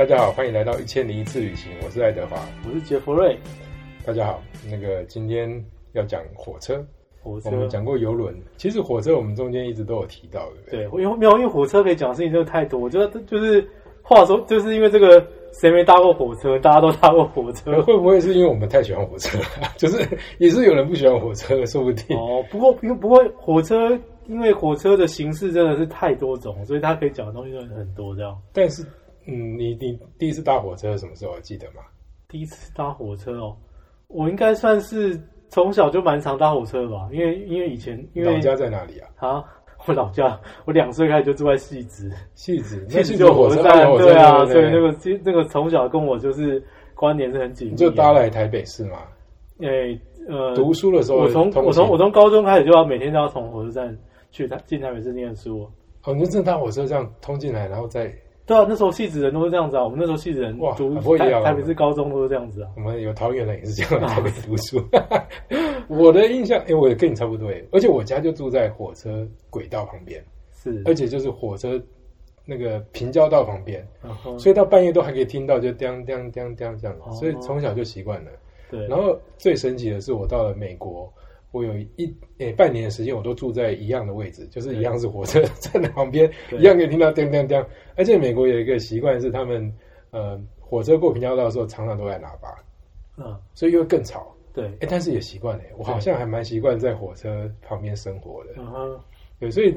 大家好，欢迎来到一千零一次旅行，我是爱德华，我是杰弗瑞。大家好，那个今天要讲火车，火车我们讲过游轮，其实火车我们中间一直都有提到，对不对？对，因为没有，因为火车可以讲的事情真的太多。我觉得就是话说，就是因为这个，谁没搭过火车？大家都搭过火车。会不会是因为我们太喜欢火车了？就是也是有人不喜欢火车，说不定。哦，不过因为不过火车，因为火车的形式真的是太多种，所以它可以讲的东西真的很多。这样，但是，嗯，你你第一次搭火车什么时候？记得吗？第一次搭火车哦，我应该算是从小就蛮常搭火车吧，因为因为以前因为老家在哪里啊？啊，我老家我两岁开始就住在戏子，戏子，戏 那子就有火车站，站，对啊，所以那个那个从小跟我就是关联是很紧密你。就搭来台北市嘛。诶呃，读书的时候，我从我从我从高中开始就要每天都要从火车站去台进台北市念书。哦，你就真的搭火车这样通进来，然后再对啊，那时候戏子人都是这样子啊。我们那时候戏子人哇读很不一样啊台台北市高中都是这样子啊。我们有桃园人也是这样来台北读书。我的印象，哎、我也跟你差不多哎，而且我家就住在火车轨道旁边，是，而且就是火车那个平交道旁边，然后所以到半夜都还可以听到就叮叮叮叮这样，哦所以从小就习惯了。对，然后最神奇的是，我到了美国，我有一诶、半年的时间，我都住在一样的位置，就是一样是火车 站的旁边，一样可以听到叮叮叮。而且美国有一个习惯是，他们呃火车过平交道的时候，常常都在喇叭，嗯，所以又更吵。对，哎，但是也习惯了，我好像还蛮习惯在火车旁边生活的。然后对，所以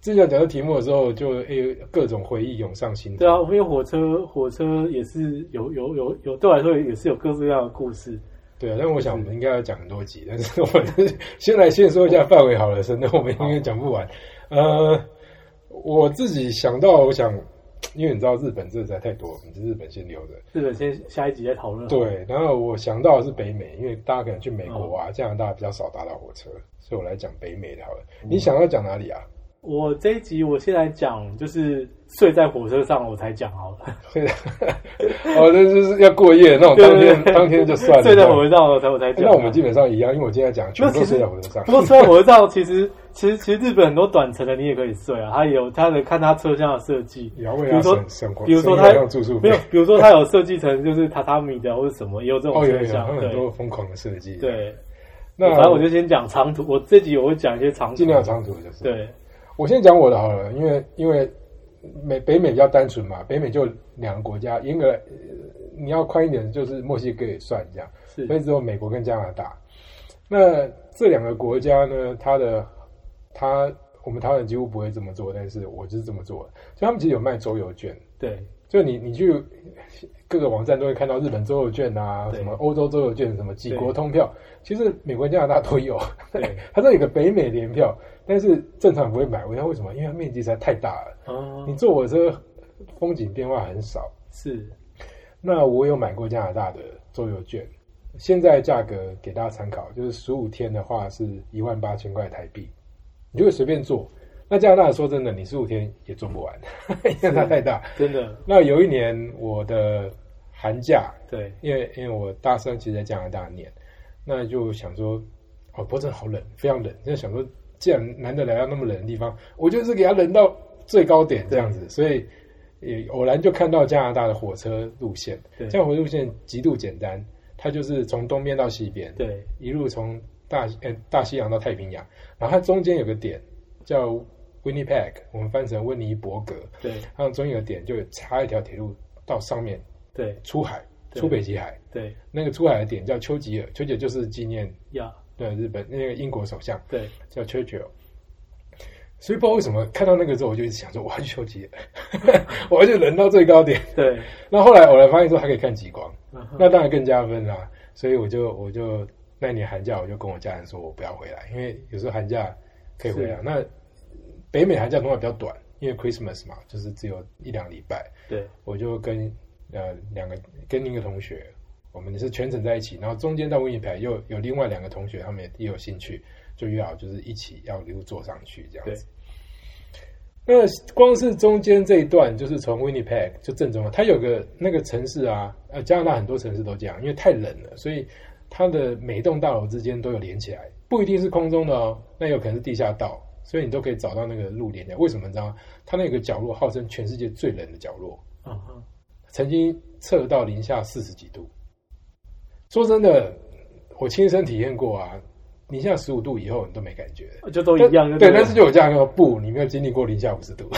之前讲到题目的时候，就诶各种回忆涌上心头。对啊，因为火车火车也是有有有有对我来说也是有各式各样的故事。对啊，但我想我们应该要讲很多集，但是我们先来先说一下范围好了，省得我们应该讲不完。呃，我自己想到，我想，因为你知道日本这实在太多，我们日本先留着。日本先下一集再讨论。，对，然后我想到的是北美，因为大家可能去美国啊、加拿大比较少搭到火车，所以我来讲北美的好了。你想要讲哪里啊？我这一集我先来讲，就是睡在火车上，我才讲好了。对，哦，那就是要过夜那种，当天当天就算了。睡在火车上我才我才讲。那我们基本上一样，因为我今天讲全部都睡在火车上。不过睡在火车上，其实其实其实日本很多短程的你也可以睡啊，它有它的看它车厢的设计，也要为他比如说比如说它没有，比如说它有设计成就是榻榻米的或者什么，也有这种车厢。他们很多疯狂的设计。，对，那反正我就先讲长途，我这集我会讲一些长途，尽量长途就是。，对我先讲我的好了，因为因为美北美比较单纯嘛，北美就两个国家，英格来呃你要宽一点，就是墨西哥也算这样，所以只有美国跟加拿大。那这两个国家呢，它的它我们台湾人几乎不会这么做，但是我就是这么做的。就他们其实有卖周游券，对。就你你去各个网站都会看到日本周游券啊，什么欧洲周游券，什么几国通票，其实美国、加拿大都有。对。它这有个北美联票，但是正常不会买。我知道为什么？因为它面积实在太大了，哦你坐火车风景变化很少。是那我有买过加拿大的周游券，现在价格给大家参考，就是十五天的话是一万八千块台币，你就会随便坐。那加拿大说真的，你十五天也做不完，因为它太大。真的那有一年我的寒假，对因为因为我大三其实在加拿大念，那就想说，哦，不过真的好冷，非常冷。就想说，既然难得来到那么冷的地方，我就是给它冷到最高点这样子。所以也偶然就看到加拿大的火车路线，对。这样火车路线极度简单，它就是从东边到西边，对。一路从大呃大西洋到太平洋，然后它中间有个点叫 Winnipeg，我们翻成温尼伯格，对。它中间有个点就插一条铁路到上面对。出海，出北极海。对。那个出海的点叫丘吉尔，丘吉尔就是纪念呀对日本那个英国首相对叫 Churchill。所以不知道为什么看到那个之后，我就一直想说我要去丘吉尔，我要去人到最高点。对，那后来我来发现说还可以看极光，那当然更加分啦。所以我就我就那年寒假我就跟我家人说我不要回来，因为有时候寒假可以回来。那北美寒假通常比较短，因为 Christmas 嘛，就是只有一两礼拜。对我就跟呃两个跟另一个同学，我们是全程在一起，然后中间到温尼排又有另外两个同学，他们也也有兴趣，就约好就是一起要一路坐上去这样子。那光是中间这一段，就是从 Winnipeg 就正中了，它有个那个城市啊，呃，加拿大很多城市都这样，因为太冷了，所以它的每一栋大楼之间都有连起来，不一定是空中的哦，那有可能是地下道，所以你都可以找到那个路连起来。为什么你知道吗？它那个角落号称全世界最冷的角落，嗯哼，曾经测到零下四十几度。说真的，我亲身体验过啊，零下十五度以后你都没感觉，就都一样。对，但是就有这样说，不，你没有经历过零下五十度，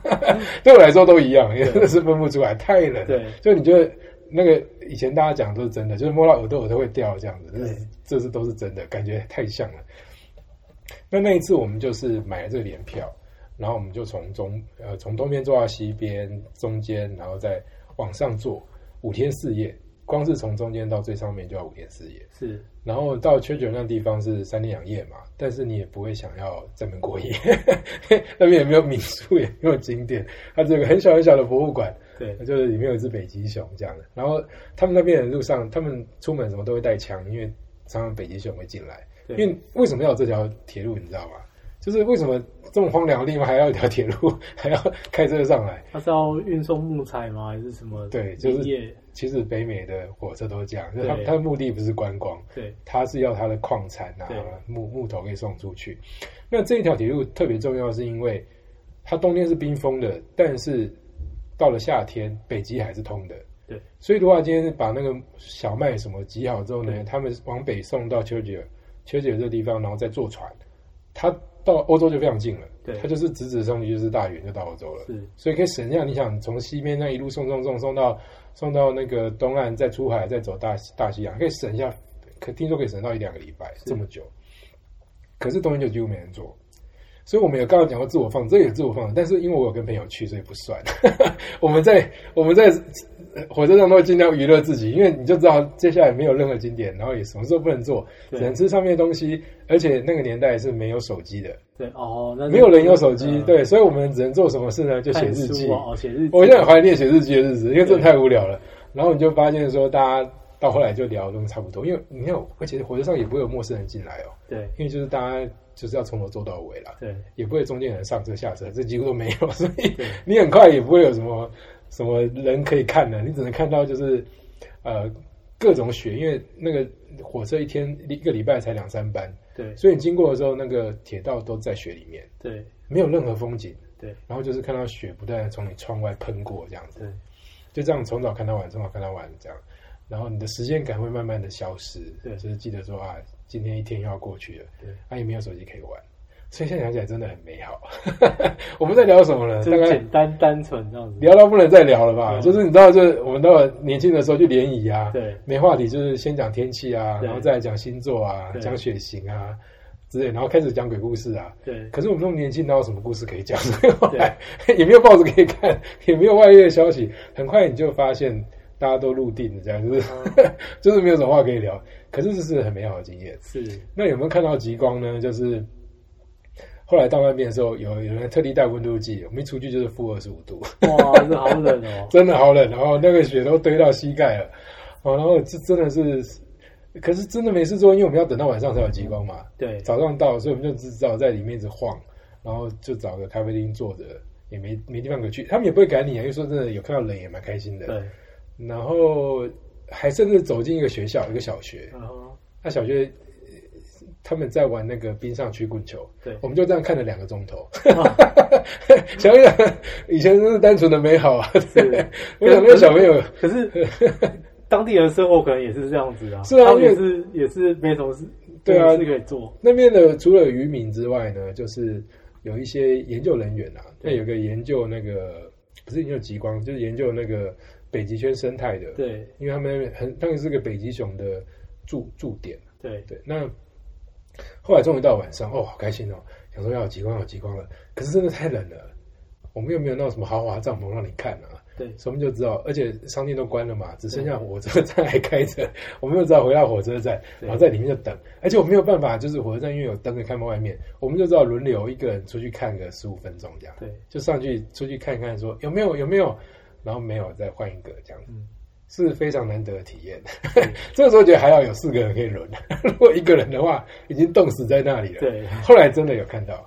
对我来说都一样，真的是分不出来，太冷。对，就你觉得那个以前大家讲都是真的，就是摸到耳朵耳朵会掉这样子，这是这是都是真的，感觉太像了。那那一次我们就是买了这个联票，然后我们就从中呃从东边坐到西边中间，然后再往上坐五天四夜。光是从中间到最上面就要五天四夜，是。然后到缺酒那地方是三天两夜嘛，但是你也不会想要在那边过夜，那边也没有民宿，也没有景点，它只有个很小很小的博物馆，对，就是里面有一只北极熊这样的。然后他们那边的路上，他们出门什么都会带枪，因为常常北极熊会进来。因为为什么要有这条铁路，你知道吗？就是为什么这么荒凉的地方还要一条铁路，还要开车上来？它是要运送木材吗？还是什么？对，就是其实北美的火车都是这样，就它它的目的不是观光，对，它是要它的矿产啊木木头可以送出去。那这一条铁路特别重要，是因为它冬天是冰封的，但是到了夏天北极还是通的。对，所以的话，今天把那个小麦什么集好之后呢，他们往北送到丘吉尔丘吉尔这个地方，然后再坐船，它。到欧洲就非常近了，对，它就是直直上去就是大远就到欧洲了，是，所以可以省下你想从西边那一路送送送送到送到那个东岸，再出海再走大大西洋，可以省下，可听说可以省到一两个礼拜这么久，可是冬天就几乎没人做。所以我们有刚刚讲过自我放，这也自我放，但是因为我有跟朋友去，所以不算。我们在我们在火车上都会尽量娱乐自己，因为你就知道接下来没有任何景点，然后也什么时候不能做，只能吃上面的东西，而且那个年代是没有手机的。对哦，那没有人有手机，对，所以我们只能做什么事呢？就写日记。哦，写日记。我现在很怀念写日记的日子，因为真的太无聊了。然后你就发现说，大家到后来就聊的差不多，因为你看，而且火车上也不会有陌生人进来哦。对，因为就是大家。就是要从头做到尾了，对，也不会中间人上车下车，这几乎都没有，所以你很快也不会有什么什么人可以看的，你只能看到就是呃各种雪，因为那个火车一天一个礼拜才两三班，对，所以你经过的时候，那个铁道都在雪里面，对，没有任何风景，对，然后就是看到雪不断的从你窗外喷过这样子，对，就这样从早看到晚，从早看到晚这样，然后你的时间感会慢慢的消失，对，就是记得说啊。今天一天又要过去了，对，啊也没有手机可以玩，所以现在想起来真的很美好。我们在聊什么呢？大概简单单纯这样子，聊到不能再聊了吧？就是你知道，就是我们到了年轻的时候去联谊啊，对，没话题，就是先讲天气啊，然后再讲星座啊，讲血型啊之类，然后开始讲鬼故事啊。对，可是我们那么年轻，哪有什么故事可以讲？后来 也没有报纸可以看，也没有外界的消息，很快你就发现大家都入定了，这样就是 就是没有什么话可以聊。可是这是很美好的经验。是，那有没有看到极光呢？就是后来到那边的时候，有有人特地带温度计，我们一出去就是负二十五度。哇，这好冷哦！真的好冷，然后那个雪都堆到膝盖了。哦，然后这真的是，可是真的没事做，因为我们要等到晚上才有极光嘛。对，早上到，所以我们就只知道在里面一直晃，然后就找个咖啡厅坐着，也没没地方可去。他们也不会赶你啊，因为说真的，有看到冷也蛮开心的。对，然后。还甚至走进一个学校，一个小学。那小学他们在玩那个冰上曲棍球。对，我们就这样看了两个钟头。想想以前真是单纯的美好啊！对，我想那个小朋友，可是当地人生活可能也是这样子啊。是啊，也是也是没什么事。对啊，是可以做。那边的除了渔民之外呢，就是有一些研究人员啊。那有个研究那个不是研究极光，就是研究那个。北极圈生态的，对，因为他们很当然是个北极熊的驻驻点，对对。那后来终于到晚上，哦，好开心哦，想说要有极光，有极光了。可是真的太冷了，我们又没有那种什么豪华帐篷让你看啊，对。所以我们就知道，而且商店都关了嘛，只剩下火车站还开着，我们就知道回到火车站，然后在里面就等。而且我没有办法，就是火车站因为有灯可以看外面，我们就知道轮流一个人出去看个十五分钟这样，对，就上去出去看看，说有没有有没有。然后没有再换一个这样子，是非常难得的体验。这个时候觉得还要有四个人可以轮，如果一个人的话，已经冻死在那里了。对，后来真的有看到，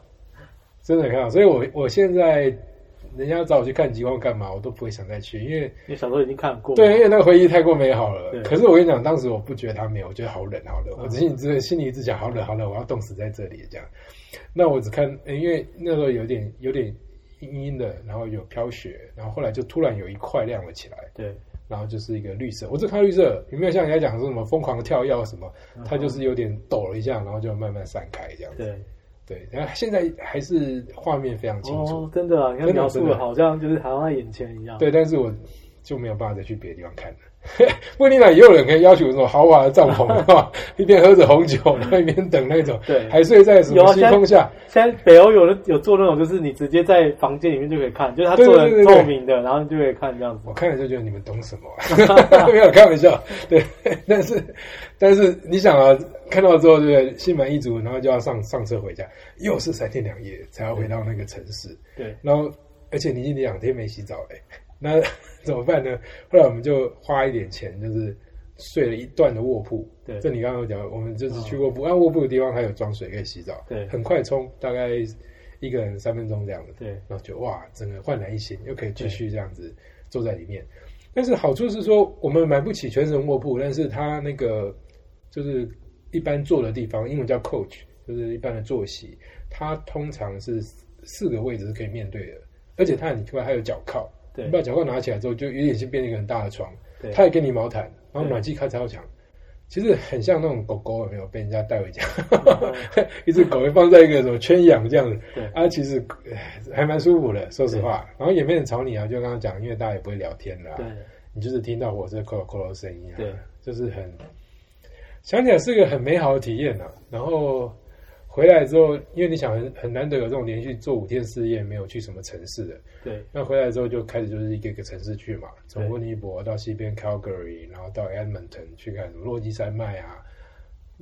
真的看到，所以我我现在人家找我去看极光干嘛，我都不会想再去，因为你小时候已经看过。对，因为那个回忆太过美好了。可是我跟你讲，当时我不觉得它美，我觉得好冷好冷，我只心里心里一直想好冷好冷，我要冻死在这里这样。那我只看，因为那时候有点有点。阴阴的，然后有飘雪，然后后来就突然有一块亮了起来，对，然后就是一个绿色，我只看到绿色，有没有像人家讲说什么疯狂的跳跃什么？它就是有点抖了一下，然后就慢慢散开这样子。对对，然后现在还是画面非常清楚，哦，真的啊，你看描述好像就是好像在眼前一样。对，但是我就没有办法再去别的地方看了。不一定啦，也有人可以要求什么豪华的帐篷，是吧？一边喝着红酒，然后一边等那种，对还睡在什么有啊西风下，现在北欧有的有做那种，就是你直接在房间里面就可以看，就是它做的透明的，然后你就可以看这样子我。看了就觉得你们懂什么、啊，没有开玩笑。对，但是但是你想啊，看到之后，对？心满意足，然后就要上上车回家，又是三天两夜才要回到那个城市，对然后而且你已经两天没洗澡嘞，那 怎么办呢？后来我们就花一点钱，就是睡了一段的卧铺。对这你刚刚有讲，我们就是去卧铺，按卧铺的地方还有装水可以洗澡，对很快冲，大概一个人三分钟这样子。对然后就哇，整个焕然一新，又可以继续这样子坐在里面。但是好处是说，我们买不起全程卧铺，但是它那个就是一般坐的地方，英文叫 coach，就是一般的坐席，它通常是四个位置是可以面对的，而且它很奇怪，它有脚靠，对。你把脚靠拿起来之后，就有点像变成一个很大的床，对。它也给你毛毯，然后暖气开超强。其实很像那种狗狗有没有被人家带回家，嗯。一只狗会放在一个什么圈养这样子，对。啊，其实唉还蛮舒服的，说实话。然后也没人吵你啊，就刚刚讲，因为大家也不会聊天啦、对。你就是听到火车扣扣的声音啊，对，就是很想起来是个很美好的体验呐、然后回来之后，因为你想很很难得有这种连续做五天四夜没有去什么城市的，对那回来之后就开始就是一个一个城市去嘛，从温尼伯到西边 Calgary，然后到 Edmonton 去看什么落基山脉啊，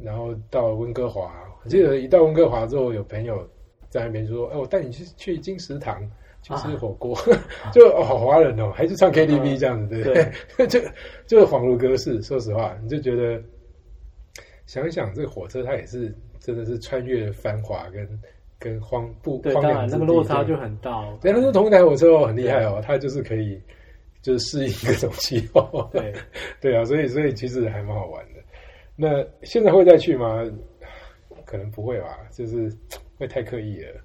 然后到温哥华。我记得一到温哥华之后，有朋友在那边说：“哎，我带你去去金石堂去吃火锅。就哦，好华人哦，还去唱 KTV 这样子，对不对？就就是恍如隔世。说实话，你就觉得想一想，这个火车它也是真的是穿越繁华跟跟荒不对，荒当然那个落差就很大哦。对，但是同一台火车哦，很厉害哦，它就是可以就是适应各种气候。对 对啊，所以所以其实还蛮好玩的。那现在会再去吗？可能不会吧，就是会太刻意了，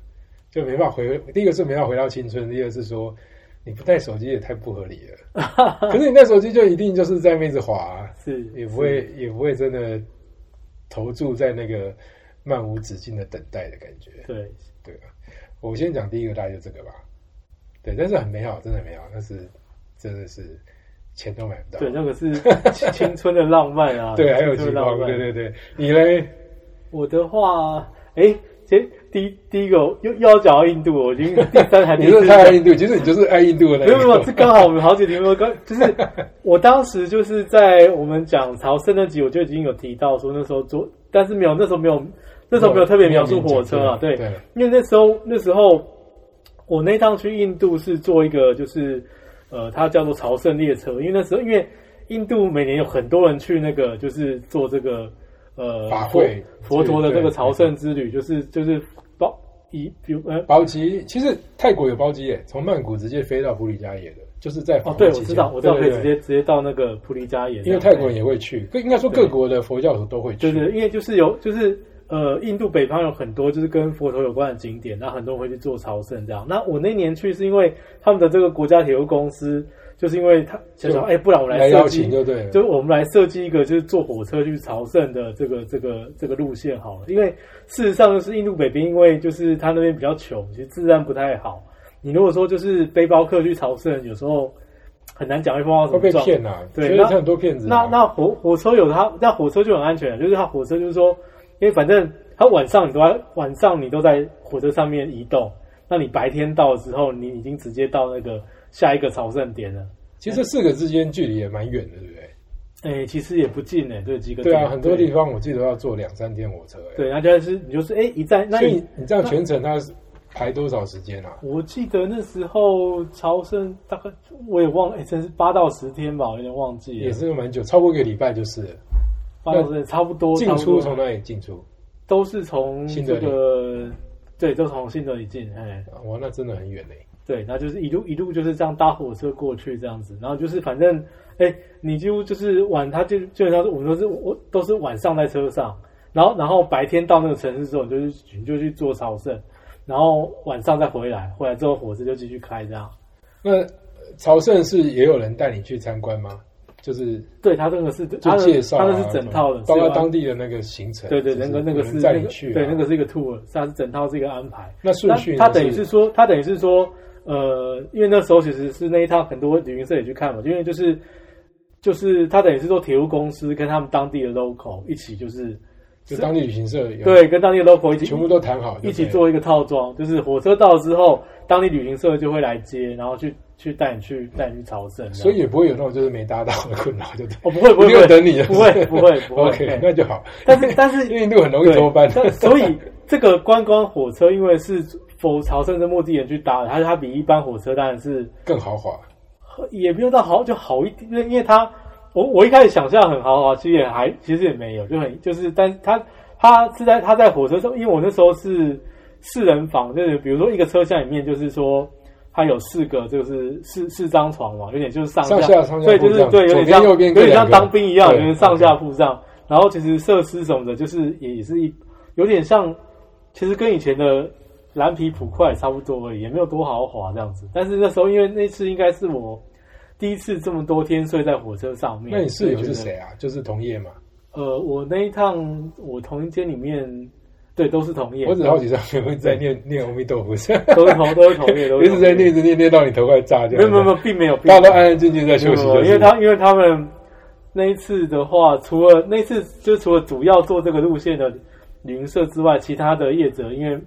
就没办法回。第一个是没办法回到青春，第二个是说你不带手机也太不合理了。可是你带手机就一定就是在那边一直滑啊、是也不会也不会真的投注在那个漫无止境的等待的感觉。对对啊，我先讲第一个，大概就这个吧。对，但是很美好，真的很美好，但是真的是钱都买不到。对，那个是 青青春的浪漫啊。对，还有青，春的浪漫对对对。你嘞？我的话，哎，先第一第一个又又要讲到印度，我已经第三还 你是第四太爱印度，其实你就是爱印度的那没有没有，个。这刚好我们好几年没有刚，就是我当时就是在我们讲朝圣那集，我就已经有提到说那时候做，但是没有那时候没有那时候没有特别描述火车啊，对，对。因为那时候那时候我那趟去印度是坐一个就是呃，它叫做朝圣列车，因为那时候因为印度每年有很多人去那个就是做这个呃佛法会佛陀的这个朝圣之旅，就是就是包一比如呃包机，其实泰国有包机耶，从曼谷直接飞到普里加耶的，就是在哦，对，我知道，我知道，可以直接直接到那个普利加耶，因为泰国人也会去，应该说各国的佛教徒都会去。对对，因为就是有就是呃，印度北方有很多就是跟佛陀有关的景点，那很多人会去做朝圣这样。那我那年去是因为他们的这个国家铁路公司，就是因为他想说，哎，不然我来邀设计请就对了。就我们来设计一个就是坐火车去朝圣的这个这个这个路线好了，因为事实上就是印度北边，因为就是他那边比较穷，其实治安不太好。你如果说就是背包客去朝圣，有时候很难讲会碰到什么状骗呐，对那很多骗子啊。那那火火车有它，那火车就很安全，就是它火车就是说，因为反正他晚上你都在晚上你都在火车上面移动，那你白天到之后，你已经直接到那个下一个朝圣点了。其实这四个之间距离也蛮远的，对不对？哎、其实也不近哎、对几个对啊，点很多地方我记得要坐两三天火车。哎，对，那就是你就是哎、一站，那你你这样全程它是排多少时间啊？我记得那时候朝圣大概我也忘了，哎、真是八到十天吧，我有点忘记了，也是蛮久，超过一个礼拜就是了。八到十天差不多，进出从哪里进出？都是从这个对，都从新德里进，哎。哇，那真的很远嘞。对，然后就是一路一路就是这样搭火车过去这样子，然后就是反正，哎，你几乎就是晚，他就基本上是我们都是我都是晚上在车上，然后然后白天到那个城市之后，你就去你就去做朝圣，然后晚上再回来，回来之后火车就继续开这样。那朝圣是也有人带你去参观吗？就是对他这个是就他的介绍啊，他那是整套的，包括当地的那个行程。对对，就是那个那个是对那个是一个 tour，它是整套是一个安排。那顺序呢他等于是说，他等于是说，呃，因为那时候其实是那一套很多旅行社也去看嘛，因为就是就是他等于是说铁路公司跟他们当地的 local 一起，就是就当地旅行社有对跟当地的 local 一起全部都谈好，一起。做一个套装，就是火车到之后，当地旅行社就会来接，然后去去带你去带你去朝圣，所以也不会有那种就是没搭到的困扰，对不对？哦不会不会等你的，不会不会不会 OK，那就好。但是但是 因为印度很容易脱班，所以这个观光火车因为是否朝圣的目的地人去搭的，它它比一般火车当然是更豪华。也不用到好就好一点，因为因为它我我一开始想象很豪华，其实也还其实也没有，就很就是但他他是在他在火车上，因为我那时候是四人房，就是比如说一个车厢里面就是说。它有四个，就是四四张床嘛，有点就是上上下上下所以就是对，有点像有点像当兵一样，对就是上下铺这样。然后其实设施什么的，就是也也是一有点像，其实跟以前的蓝皮普快差不多而已，也没有多豪华这样子。但是那时候因为那次应该是我第一次这么多天睡在火车上面。那你室友是谁啊？就是同业嘛。呃，我那一趟我同一间里面，对，都是同业。我只好奇上面会在念 念阿弥陀佛，都是同都是同业，一直在念，一直念，念到你头快炸掉。没有没有没有，并没有，大家都安安静静在休息，就是因为他因为他们那一次的话，除了那一次就除了主要做这个路线的旅行社之外，其他的业者因为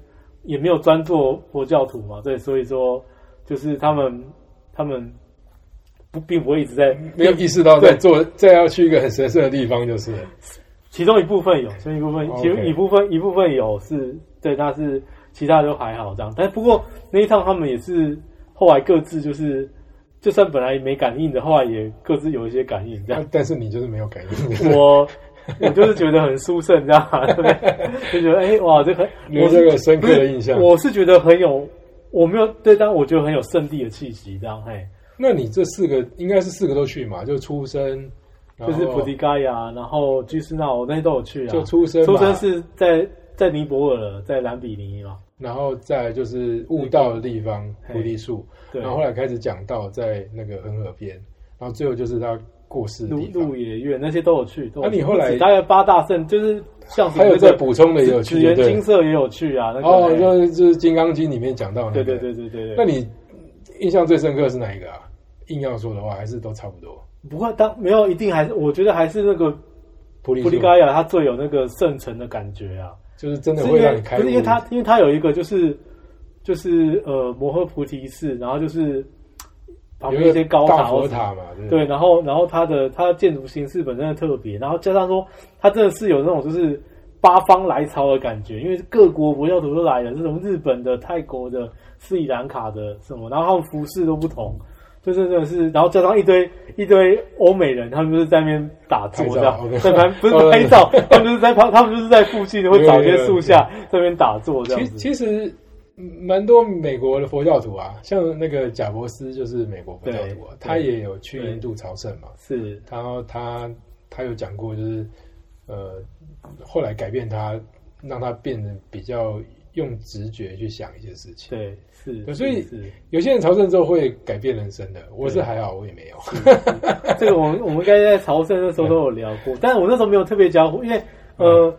也没有专做佛教徒嘛，对，所以说就是他们他们不并不会一直在没有意识到在做，再要去一个很神圣的地方，就是其中一部分有，其中一部分，其中一部分一部分有是对，但是其他都还好这样。但不过那一趟他们也是后来各自就是，就算本来没感应的，后来也各自有一些感应这样。但是你就是没有感应。我我就是觉得很殊胜这样，对？就觉得哎、哇，这很 留这个深刻的印象。我是觉得很有，我没有对，但我觉得很有圣地的气息这样，嘿，那你这四个应该是四个都去嘛？就出生，就是普提嘎亚，然后居士那，我那些都有去啊。就出生，出生是在在尼泊尔，在兰比尼嘛。然后再就是悟道的地方菩提树，对，然后后来开始讲道在那个恒河边，然后最后就是他过世的鹿地方鹿。野苑那些都有去。那你后来大概八大圣，就是像还有那个再补充的也有去，紫园金色也有去啊。那个哦，就是就是《金刚经》里面讲到那个。对对对对对对。那你印象最深刻是哪一个啊？硬要说的话，还是都差不多。不过当没有一定还是，我觉得还是那个普利普利嘎亚，它最有那个圣城的感觉啊。就是真的会让你开悟。不是因为它，因为它有一个就是就是呃摩诃菩提寺，然后就是旁边有一些高塔佛塔嘛，对对，然后然后它的它的建筑形式本身的特别，然后加上说它真的是有那种就是八方来朝的感觉，因为各国佛教徒都来了，这种日本的、泰国的、斯里兰卡的什么，然后他们服饰都不同，就是真的是，然后加上一堆 一堆欧美人，他们就是在那边打坐拍照这样，在拍不是哦拍照，他们就是在旁，他们就是在附近会找一些树下在那边打坐这样其子。其实嗯蛮多美国的佛教徒啊，像那个贾伯斯就是美国佛教徒啊，他也有去印度朝圣嘛。是。然后他他有讲过，就是呃，后来改变他，让他变得比较用直觉去想一些事情。对是，对所以有些人朝圣之后会改变人生的，我是还好，我也没有。这个我们我们应该在朝圣的时候都有聊过，但是我那时候没有特别讲，因为呃，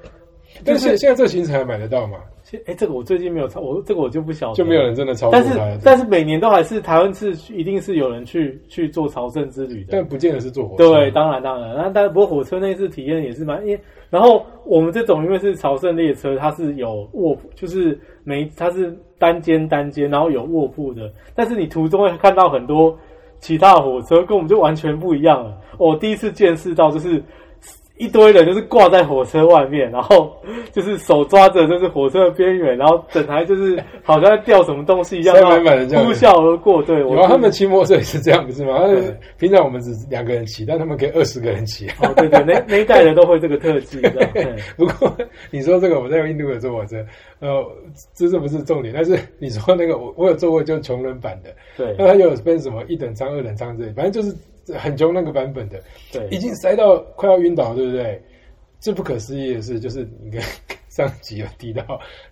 但是是现现在这个行程还买得到吗？其哎、这个我最近没有超，我这个我就不晓得，就没有人真的超过但是。但是每年都还是台湾是一定是有人去去做朝圣之旅的但，不见得是坐火车。对，当然当然，那但不过火车那次体验也是蛮，因为然后我们这种因为是朝圣列车，它是有卧铺，就是每它是单间单间，然后有卧铺的，但是你途中会看到很多其他的火车跟我们就完全不一样了。我第一次见识到就是。一堆人就是挂在火车外面，然后就是手抓着就是火车的边缘，然后整台就是好像在吊什么东西一样，的呼啸而过。对，我有啊，他们骑摩托车也是这样，不是吗？对平常我们只是两个人骑，但他们可以二十个人骑。哦，对对，那那一代人都会这个特技。对不过你说这个，我在印度有坐火车，呃，这这不是重点，但是你说那个我我有坐过，就穷人版的，对那它有分什么一等舱、二等舱之类，反正就是很穷那个版本的，对，已经塞到快要晕倒，对不对？最不可思议的是，就是你跟上集有提到，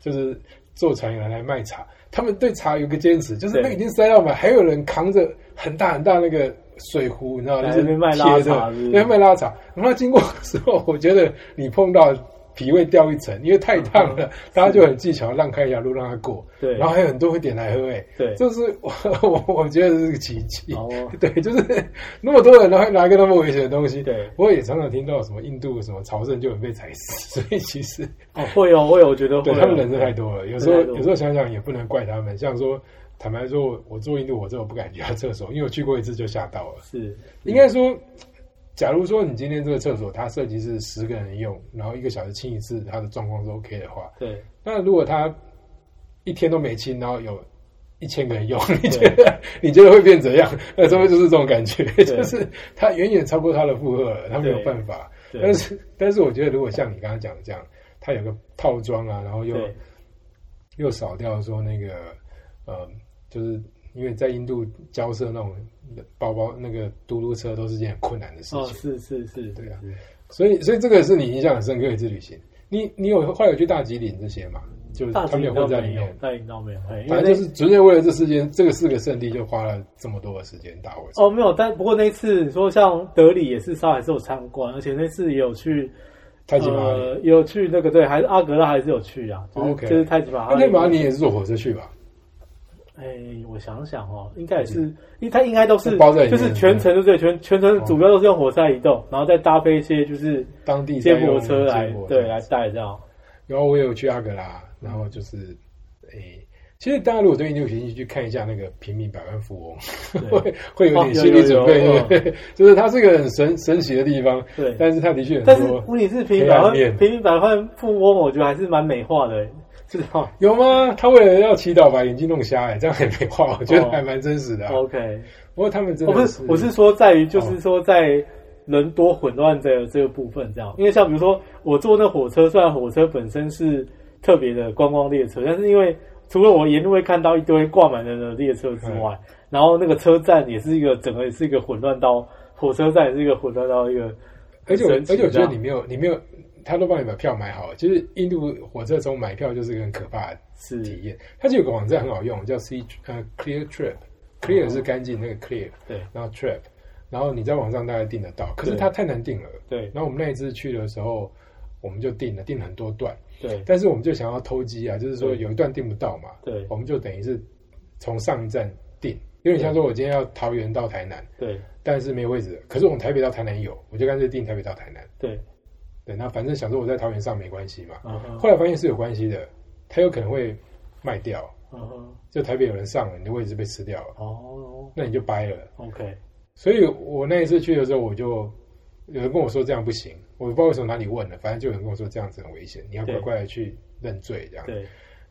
就是坐船有人来卖茶，他们对茶有个坚持，就是那已经塞到满，还有人扛着很大很大那个水壶，你知道吗？就是来那边卖拉茶是不是着对，卖拉茶。然后经过的时候，我觉得你碰到脾胃掉一层，因为太烫了，大家就很技巧让开一条路让他过。嗯对然后还有很多会点来喝，哎，对就是我 我我觉得这是个奇迹。哦对，就是那么多人然后拿一个那么危险的东西。对不过也常常听到什么印度什么朝圣就很被踩死，所以其实哦，会哦，会有，我觉得。对他们人是太多了。有时候有时候想想也不能怪他们。像说坦白说，我做印度我这我不敢去他厕所，因为我去过一次就吓到了。是应该说，假如说你今天这个厕所它设计是十个人用，然后一个小时清一次，它的状况是 OK 的话，对。那如果它一天都没清，然后有一千个人用，你觉得 你觉得会变怎样？那这边就是这种感觉，就是它远远超过它的负荷了，他没有办法。但是但是我觉得，如果像你刚刚讲的这样，它有个套装啊，然后又又少掉说那个呃，就是因为在印度交涉那种包包那个嘟嘟车都是件很困难的事哦，情，是是是，对啊是所以所以这个是你印象很深刻一次旅行。你你有后来有去大吉岭这些嘛？就是大他们有金倒没有混在里面，，反正就是纯粹为了这四间，这个四个圣地就花了这么多的时间打火车。哦，没有，但不过那一次说像德里也是稍还是有参观，而且那次也有去太极马，呃，有去那个对，还是阿格拉还是有去啊，就 OK 就是太极马。那太极马里也是坐火车去吧？哎，我想想哦，应该也是，因为它应该都是包在就是全程都对全全程主要都是用火车移动，然后再搭配一些就是当地接驳车来对来带这样。然后我也有去阿格拉，然后就是诶、其实大家如果对印度有兴趣，去看一下那个平民百万富翁，会会有点心理准备，哦？就是它是一个很神神奇的地方，对，但是它的确很但是多。问题是平民百万平民百万富翁，我觉得还是蛮美化的，是吧有吗？他为了要祈祷把眼睛弄瞎，哎，这样也没话，我觉得哦还蛮真实的、啊。？OK，不过他们真我不的是我是说在于就是说在人多混乱的这个部分这样，因为像比如说我坐那火车，虽然火车本身是特别的观光列车，但是因为除了我沿路会看到一堆挂满人的列车之外，然后那个车站也是一个整个也是一个混乱到火车站也是一个混乱到一个而且而且我觉得你没有你没有，他都帮你把票买好了。其实印度火车从买票就是一个很可怕的是体验。它就有个网站很好用，叫 C 呃 Clear Trip，Clear 是干净那个 Clear，对。然后 Trip，然后你在网上大概订得到，可是对。它太难订了。对。然后我们那一次去的时候，我们就订了，订了很多段，对。但是我们就想要偷机啊，就是说有一段订不到嘛，对。我们就等于是从上一站订，有点像说我今天要桃园到台南，对。但是没有位置，可是我们台北到台南有，我就干脆订台北到台南。对，对，那反正想说我在桃园上没关系嘛，嗯哼。后来发现是有关系的，他有可能会卖掉，嗯哼。就台北有人上了，你的位置被吃掉了，哦。那你就掰了。，OK，所以我那一次去的时候，我就有人跟我说这样不行，我不知道为什么哪里问了，反正就有人跟我说这样子很危险，你要乖对。乖的去认罪这样。对。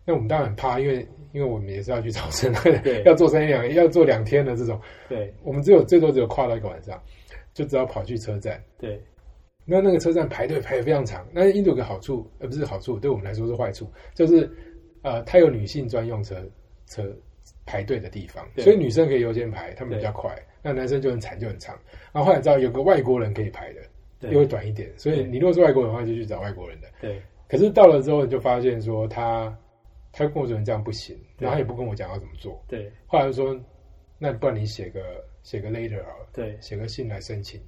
那我们当然很怕，因为因为我们也是要去朝圣，对。要做三天两，要做两天的这种，对。我们只有最多只有跨到一个晚上，就只好跑去车站。对那那个车站排队排得非常长。那印度有个好处，呃，不是好处，对我们来说是坏处，就是呃，它有女性专用车车排队的地方，所以女生可以优先排，他们比较快。那男生就很惨，就很长。然后后来知道有个外国人可以排的，对又会短一点，所以你如果是外国人的话，就去找外国人的。对可是到了之后，你就发现说他他跟我说你这样不行，然后他也不跟我讲要怎么做。对后来就说，那不然你写个写个 later 好了，对写个信来申请。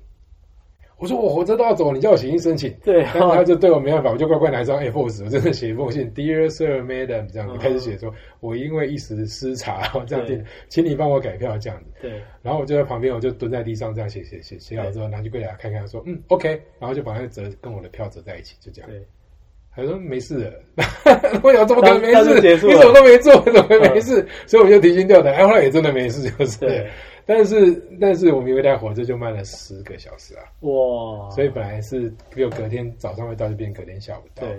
我说我火车都要走，你叫我写信申请。对，但是他就对我没办法，我就乖乖拿一张 A4 纸，我真的写一封信，Dear Sir, Madam，这样子嗯开始写说，我因为一时失察，然 后这样对订，请你帮我改票这样子。对然后我就在旁边，我就蹲在地上这样写写写写好之后，拿去柜台看看，说嗯 OK，然后就把那个折跟我的票折在一起，就这样。对他说没事的，我想怎么可能没事？你怎么都没做，怎么会没事？所以我就提心吊胆，哎，后来也真的没事，就是。对，但是但是我们因为台火车就慢了十个小时啊，哇，所以本来是只有隔天早上会到，就变隔天下午到。对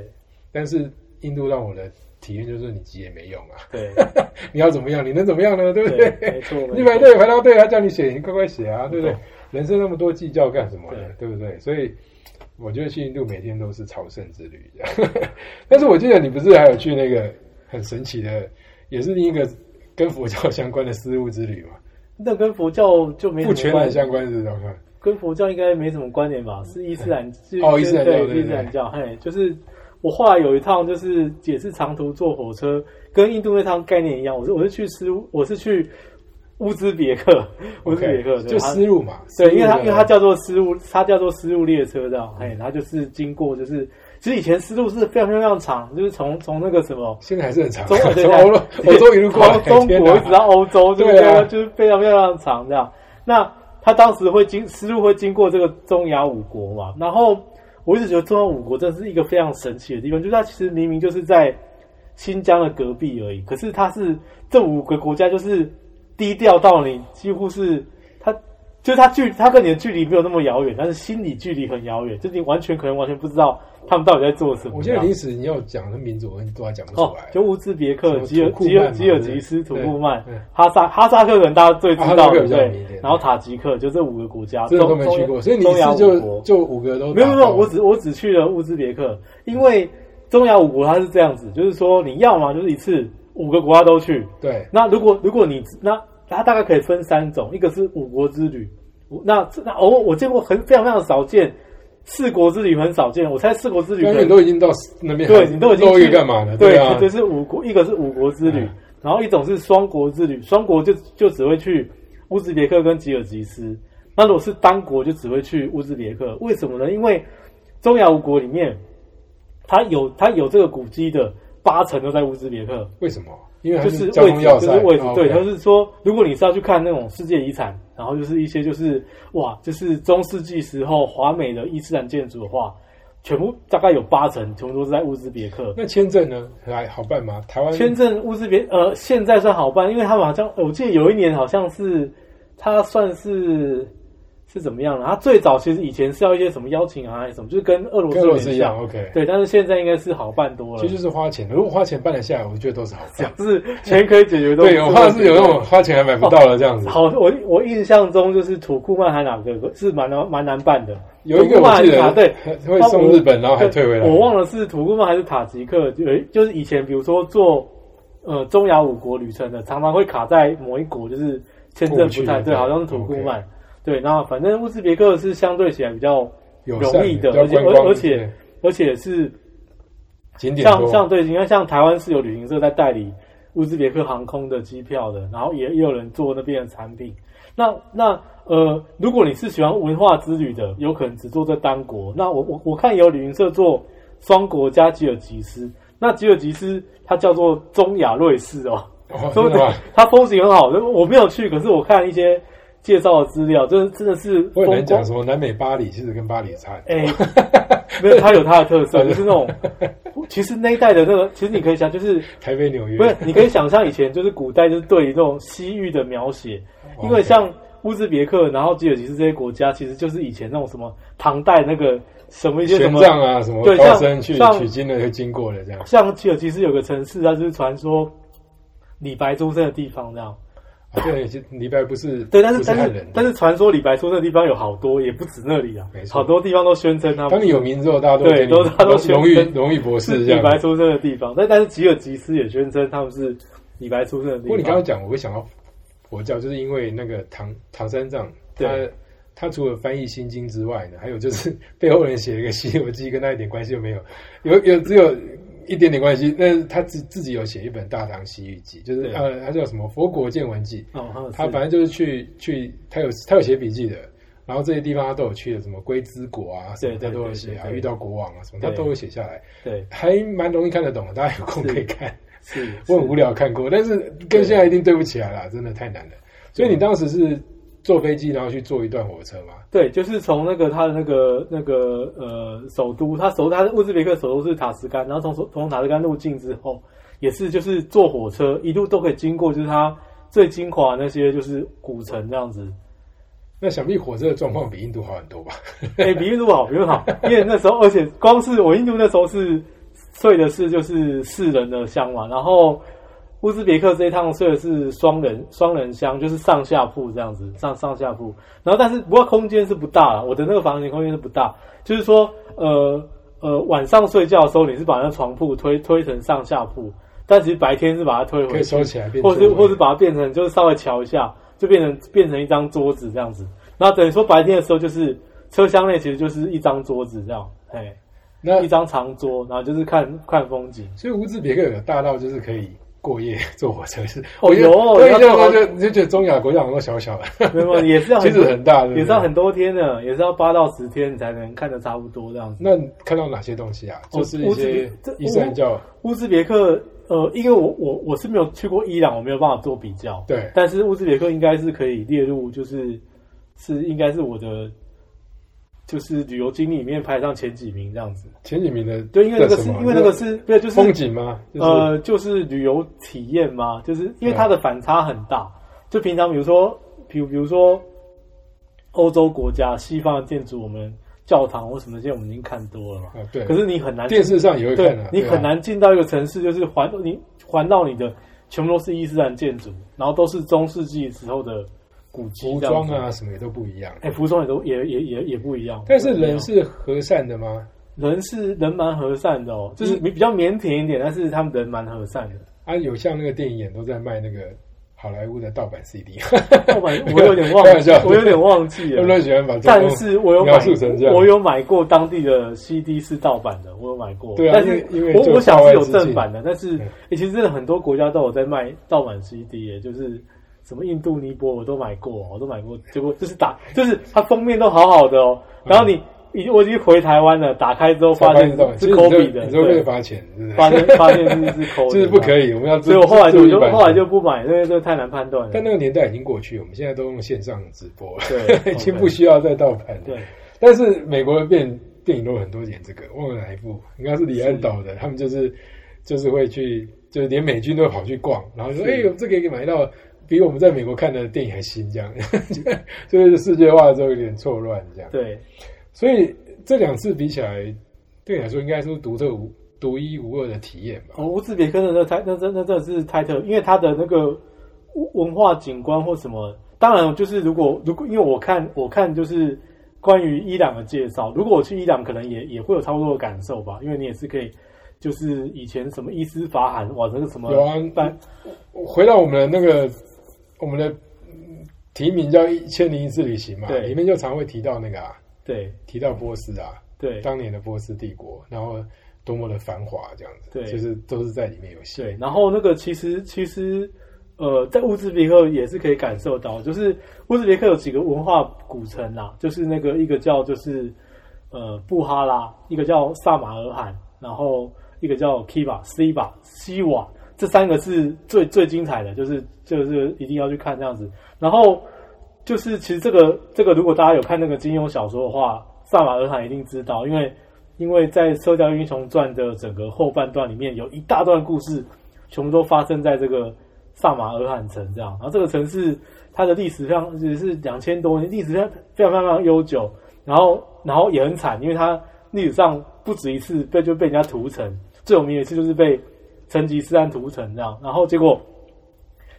但是印度让我的体验就是你急也没用啊，对 你要怎么样？你能怎么样呢？对不对？对，没错，你没错排队排到队，他叫你写，你快快写啊，对不对嗯？人生那么多计较干什么呢？对不对？所以我觉得去印度每天都是朝圣之旅。但是我记得你不是还有去那个很神奇的，也是另一个跟佛教相关的丝路之旅嘛？那跟佛教就没什不全么关相关是怎么看？跟佛教应该没什么关联吧？是伊斯兰，是哦伊斯兰教对对对伊斯兰教，嘿，就是我后来有一趟就是也是长途坐火车，跟印度那趟概念一样，我是我是去斯我是去乌兹别克，乌兹别克就丝路嘛，对，因为它因为它叫做丝路，它叫做丝路列车这样，嘿，它就是经过就是其实以前丝路是非常非常长，就是从从那个什么，现在还是很长，从欧洲 欧洲一路过中国一直到欧洲，对不对？就是非常非常长这样。那他当时会经丝路会经过这个中亚五国嘛，然后我一直觉得中亚五国真的是一个非常神奇的地方，就是它其实明明就是在新疆的隔壁而已，可是它是这五个国家就是低调到你几乎是它就是它距它跟你的距离没有那么遥远，但是心理距离很遥远，就是你完全可能完全不知道。他们到底在做什么？我觉得历史你要讲的民族，我都还讲不出来。就乌兹别克、吉尔吉尔吉尔吉斯、土库曼、哈萨哈萨克，可能大家最知道对对？然后塔吉克，就这五个国家，这都没去过。所以你是就就五个都没有没有，我只我只去了乌兹别克，因为中亚五国它是这样子，就是说你要嘛就是一次五个国家都去。对。那如果如果你那它大概可以分三种，一个是五国之旅，那那哦我见过很非常非常少见。四国之旅很少见，我猜四国之旅远远都已经到那边，对你都已经去干嘛了？对啊，这是五国，一个是五国之旅，然后一种是双国之旅，双国就就只会去乌兹别克跟吉尔吉斯，那如果是单国就只会去乌兹别克。为什么呢？因为中亚五国里面，它有它有这个古迹的八成都在乌兹别克。为什么？因为就是位置，就是位置。对，就是说，如果你是要去看那种世界遗产。然后就是一些就是哇，就是中世纪时候华美的伊斯兰建筑的话，全部大概有八成全部都是在乌兹别克。那签证呢？还好办吗？台湾签证乌兹别呃，现在算好办，因为他们好像我记得有一年好像是他算是。是怎么样的？他最早其实以前是要一些什么邀请啊，什么，就是跟俄罗斯一样，OK，对。但是现在应该是好办多了。其实就是花钱，如果花钱办得下来，我觉得都是好办。就 是钱可以解决的。对，我怕是有那种花钱还买不到的这样子。好，我我印象中就是土库曼还哪个是蛮难蛮难办的。有一个我记得对，会送日本，然后还退回来。我忘了是土库曼还是塔吉克，就就是以前比如说做呃中亚五国旅程的，常常会卡在某一国，就是签证不太对，好像是土库曼。对，那反正乌兹别克是相对起来比较容易的，而且而而且而且是景点像像对，你看像台湾是有旅行社在代理乌兹别克航空的机票的，然后也也有人做那边的产品。那那呃，如果你是喜欢文化之旅的，有可能只做这单国。那我我我看有旅行社做双国加吉尔吉斯，那吉尔吉斯它叫做中亚瑞士哦，真的它风景很好，我没有去，可是我看一些。介绍的资料，真真的是我很难讲什么南美巴黎，其实跟巴黎差。哎，没有，它有它的特色，就是那种，其实那一代的那个，其实你可以想，就是台北、纽约，不是，你可以想象以前就是古代就是对于那种西域的描写，因为像乌兹别克，然后吉尔吉斯这些国家，其实就是以前那种什么唐代那个什么一些什么啊，什么高僧去取经的会经过的这样。像吉尔吉斯有个城市，它就是传说李白出生的地方，这样。对，李白不是 对，但是但是但是传说李白出生的地方有好多，也不止那里啊，好多地方都宣称他。当你有名之后，大家都对，都他都荣誉荣誉博士李白出生的地方。但但是吉尔吉斯也宣称他们是李白出生的地方。不过你刚刚讲，我会想到佛教，就是因为那个唐唐三藏，他他除了翻译心经之外呢，还有就是 背后人写了一个西游记，跟他一点关系都没有，有有只有。一点点关系，那他自自己有写一本《大唐西域记》，就是呃，他叫什么《佛国见闻记》。哦，他反正就是去去，他有他有写笔记的，然后这些地方他都有去的，什么龟兹国啊，什么他都有写啊，遇到国王啊什么，他都有写下来。对，还蛮容易看得懂的，大家有空可以看。是，我很无聊看过，但是跟现在一定对不起来了，真的太难了。所以你当时是。坐飞机，然后去坐一段火车嘛？对，就是从那个他的那个那个呃首都，他首他的乌兹别克首都是塔什干，然后从从塔什干入境之后，也是就是坐火车一路都可以经过，就是他最精华那些就是古城这样子。那想必火车的状况比印度好很多吧？哎，比印度好，比印度好，因为那时候而且光是我印度那时候是睡的是就是四人的箱嘛，然后。乌兹别克这一趟睡的是双人双人箱，就是上下铺这样子，上上下铺。然后但是不过空间是不大了，我的那个房间空间是不大，就是说呃呃晚上睡觉的时候你是把那床铺推推成上下铺，但其实白天是把它推回去，收起来，或是或是把它变成就是稍微调一下，就变成变成一张桌子这样子。然后等于说白天的时候就是车厢内其实就是一张桌子这样，嘿。那一张长桌，然后就是看看风景。所以乌兹别克有大到就是可以过夜坐火车，是哦有我印象要中就你就觉得中亚国家好像都小小的，没有，也是要 其实很大，对不对也是要很多天的，也是要八到十天你才能看得差不多这样子。那看到哪些东西啊？哦就是一些这伊斯兰教，乌兹别克，呃，因为我我我是没有去过伊朗，我没有办法做比较。对但是乌兹别克应该是可以列入，就是是应该是我的就是旅游经历里面排上前几名这样子。前几名的对，因为那个是因为那个是对，就是风景吗？就是呃，就是旅游体验吗，就是因为它的反差很大。就平常比如说，比如比如说欧洲国家西方的建筑，我们教堂或什么这些我们已经看多了嘛。啊，对，可是你很难电视上也会对看的，对啊你很难进到一个城市，就是环你环到你的全部都是伊斯兰建筑，然后都是中世纪时候的古迹服装啊，什么也都不一样。哎，服装也都也也也也不一样。但是人是和善的吗？人是人蛮和善的哦，嗯就是比比较腼腆一点，但是他们人蛮和善的。啊，有像那个电影演都在卖那个好莱坞的盗版 CD，盗版我有点忘 我有点忘记了。喜欢把但是我有买我有买过当地的 CD 是盗版的，我有买过。对啊但是因为我我想是有正版的，但是、嗯欸其实真的很多国家都有在卖盗版 CD，耶就是什么印度尼泊我都买过，我都买过。结果就是打，就是它封面都好好的哦，然后你已经我已经回台湾了，打开之后发现是 Kobe 的，你就会对罚钱？发现发现是是 Kobe，就是不可以，我们要注所以我后来就后来就不买，因为这太难判断了。但那个年代已经过去，我们现在都用线上直播了，对 已经不需要再盗版了。对，但是美国的电电影都有很多演这个，忘了哪一部，应该是李安导的，他们就是就是会去，就是连美军都跑去逛，然后说：“是哎、呦，这个可以买到比我们在美国看的电影还新，这样，就是世界化之后有点错乱这样。对，所以这两次比起来，对你来说应该是独特无独一无二的体验吧？哦，乌兹别克的那太那真那真的是太特，因为它的那个文化景观或什么，当然就是如果如果因为我看我看就是关于伊朗的介绍，如果我去伊朗，可能也也会有差不多的感受吧，因为你也是可以。就是以前什么伊斯法罕哇，那个什么有啊办回到我们的那个我们的嗯题名叫《一千零一次旅行》嘛，对。里面就常会提到那个啊，对。提到波斯啊，对。当年的波斯帝国，然后多么的繁华这样子，对。就是都是在里面有戏。对，然后那个其实其实呃，在乌兹别克也是可以感受到，就是乌兹别克有几个文化古城啊，就是那个一个叫就是呃布哈拉，一个叫萨马尔罕，然后一个叫 Kiva、Siva、西瓦，这三个是最最精彩的，就是就是一定要去看这样子。然后就是其实这个这个，如果大家有看那个金庸小说的话，萨马尔罕一定知道，因为因为在《射雕英雄传》的整个后半段里面，有一大段故事，全部都发生在这个萨马尔罕城这样。然后这个城市它的历史上也是两千多年，历史非常非常非常悠久，然后然后也很惨，因为它历史上不止一次被就被人家屠城，最有名的一次就是被成吉思汗屠城这样，然后结果。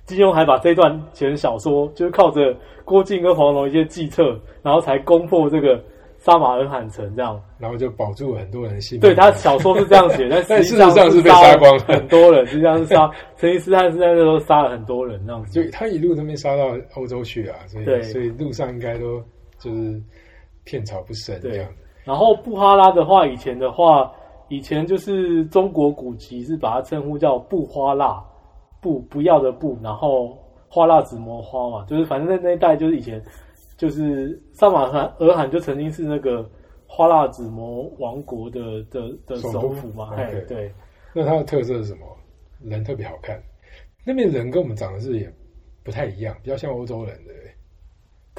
金庸还把这段写成小说，就是靠着郭靖跟黄蓉一些计策，然后才攻破这个撒马尔罕城这样。然后就保住了很多人的性命。对他小说是这样写，但但实际上事实上是被杀了杀光很多人，实际上是杀成吉思汗是在那时候杀了很多人这样子。就他一路都没杀到欧洲去啊，所以对所以路上应该都就是片草不生这对样。然后布哈拉的话，以前的话，以前就是中国古籍是把它称呼叫布花蜡，不不要的不，然后花蜡子模花嘛，就是反正那那一代就是以前就是萨马尔罕就曾经是那个花蜡子模王国的的的首府嘛，哎对，那它的特色是什么？人特别好看，那边人跟我们长得是也不太一样，比较像欧洲人的。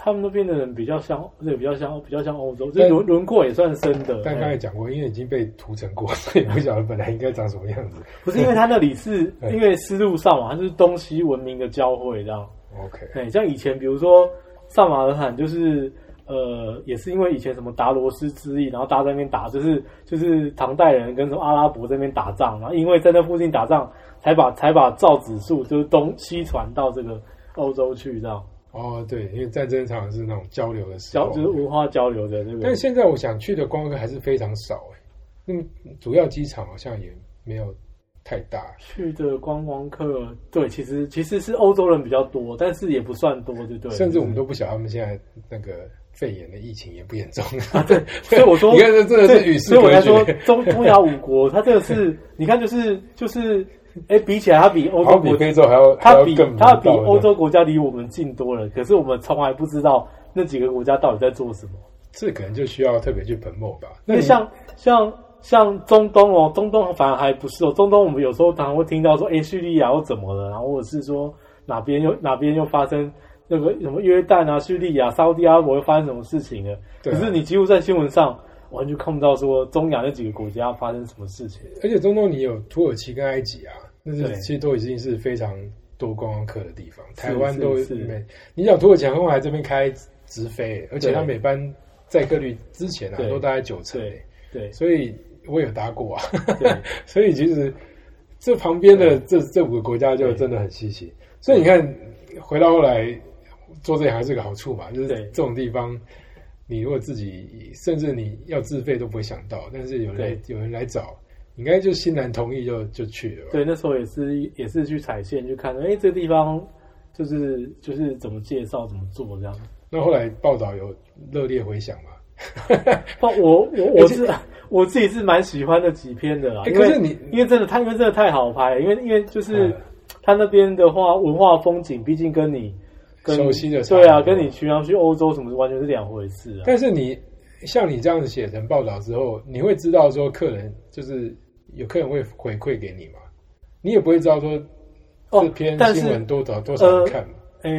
他们那边的人比较像，对，比较像比较像欧洲，就是轮轮廓也算深的，但哎刚才讲过，因为已经被涂成过，所以不晓得本来应该长什么样子。不是因为它那里是 因为丝路上嘛，它就是东西文明的交汇这样。OK，对，像以前比如说萨马尔罕，就是呃，也是因为以前什么达罗斯之役，然后大家在那边打，就是就是唐代人跟什么阿拉伯这边打仗，然后因为在那附近打仗，才把才把造纸术就是东西传到这个欧洲去，这样哦，对，因为战争常常是那种交流的时候，交就是文化交流的那个。但现在我想去的观光客还是非常少哎，那么主要机场好像也没有太大。去的观光客，对，其实其实是欧洲人比较多，但是也不算多，对不对？甚至我们都不晓得他们现在那个肺炎的疫情也不严重啊。对，所以我说，你看这真的是与世所以我才说中中亚五国，它这个是，你看就是就是，哎，比起来它比欧洲国非洲还要，它比它比欧洲国家离我们近多了。可是我们从来不知道那几个国家到底在做什么。这可能就需要特别去捧墨吧。那像像像中东哦，中东反而还不是哦。中东我们有时候常常会听到说，哎，叙利亚又怎么了？然后或者是说哪边又哪边又发生。那个什么约旦啊、叙利亚、沙地阿拉伯会发生什么事情了？可是你几乎在新闻上完全看不到说中亚那几个国家发生什么事情。而且中东你有土耳其跟埃及啊，那是其实都已经是非常多观光客的地方。台湾都每，你想土耳其航空来这边开直飞，而且它每班载客率之前啊都大概九成。对，所以我有搭过啊。所以其实这旁边的这这五个国家就真的很稀奇。所以你看，回到后来。做这也还是个好处嘛，就是这种地方，你如果自己甚至你要自费都不会想到，但是有人有人来找，应该就欣然同意就就去了。对，那时候也是也是去踩线去看，哎，这个地方就是就是怎么介绍怎么做这样。那后来报道有热烈回响嘛？我我我是我自己是蛮喜欢那几篇的啦，可是你因为真的他因为真的太好拍，因为因为就是他那边的话文化风景，毕竟跟你。熟悉的对啊，跟你去常去欧洲什么完全是两回事啊。但是你像你这样子写成报道之后，你会知道说客人就是有客人会回馈给你嘛？你也不会知道说这篇新闻多少多少人看嘛？哎，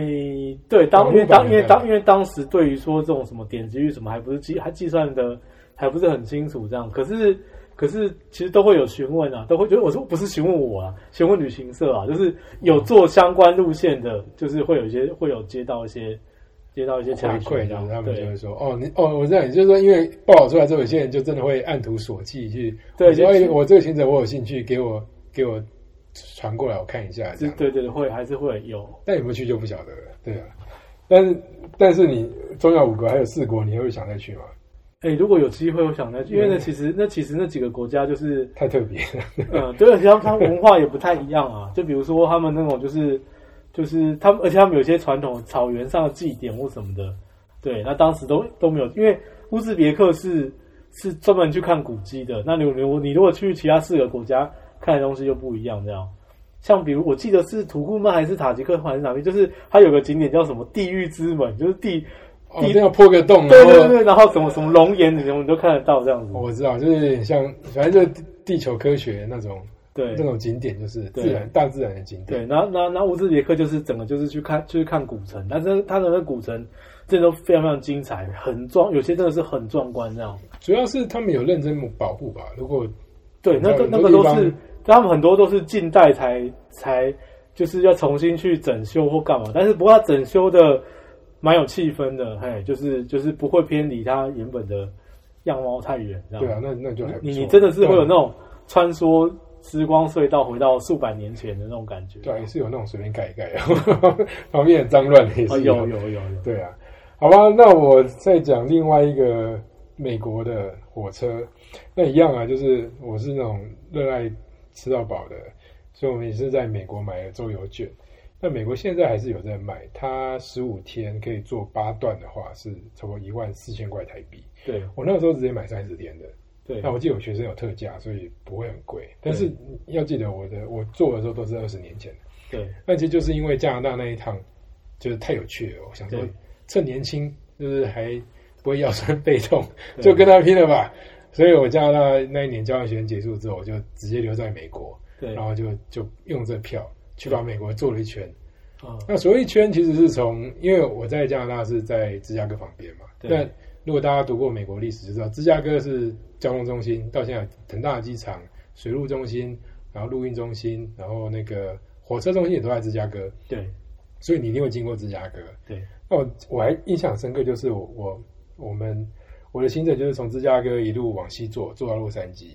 对，当因为当因为当因为当时对于说这种什么点击率什么还不是计还计算的还不是很清楚这样，可是。可是其实都会有询问啊，都会就我说不是询问我啊，询问旅行社啊，就是有做相关路线的，就是会有一些会有接到一些接到一些回馈，然后他们就会说哦，你哦，我知道，就是说因为报道出来之后，有些人就真的会按图索骥去，对，所以我这个行程我有兴趣，给我给我传过来我看一下，这样。对对对，会还是会有，但有没有去就不晓得了，对啊，但是但是你中亚五国还有四国，你会想再去吗？哎，如果有机会，我想再去，因为呢，其实那其实那几个国家就是太特别，嗯，对，而且他们文化也不太一样啊。就比如说他们那种就是就是他们，而且他们有些传统草原上的祭典或什么的，对，那当时都都没有，因为乌兹别克是是专门去看古迹的。那你你你如果去其他四个国家看的东西又不一样，这样。像比如我记得是土库曼还是塔吉克还是哪边，就是它有个景点叫什么地狱之门，就是地。一定要破个洞，对对对，然后什么什么龙岩什么，你都看得到这样子。我知道，就是有点像，反正就是地球科学那种，对，这种景点就是自然大自然的景点。对，然后然后然后乌兹别克就是整个就是去看，就是看古城，但是它的那古城真的都非常非常精彩，很壮，有些真的是很壮观这样。主要是他们有认真保护吧？如果对，那个那个都是他们很多都是近代才才就是要重新去整修或干嘛，但是不过它整修的。蛮有气氛的，嘿，就是就是不会偏离它原本的样貌太远，对啊，那那就你你真的是会有那种穿梭时光隧道回到数百年前的那种感觉，对，也是有那种随便盖一改，旁边很脏乱的也是有有有有，对啊，好吧，那我再讲另外一个美国的火车，那一样啊，就是我是那种热爱吃到饱的，所以我们也是在美国买了周游券。那美国现在还是有在卖，它十五天可以做八段的话，是差不多一万四千块台币。对我那个时候直接买三十天的。对，那我记得我学生有特价，所以不会很贵。但是要记得，我的我做的时候都是二十年前的。对，那其实就是因为加拿大那一趟就是太有趣了，我想说趁年轻，就是还不会腰酸背痛，就跟他拼了吧。所以我加拿大那一年交换学生结束之后，我就直接留在美国，对，然后就就用这票。去把美国做了一圈，那所谓一圈其实是从，因为我在加拿大是在芝加哥旁边嘛。那如果大家读过美国历史，就知道芝加哥是交通中心，到现在很大的机场、水陆中心，然后陆运中心，然后那个火车中心也都在芝加哥。对，所以你一定会经过芝加哥。对，那我我还印象深刻，就是我我我们我的行程就是从芝加哥一路往西坐，坐到洛杉矶。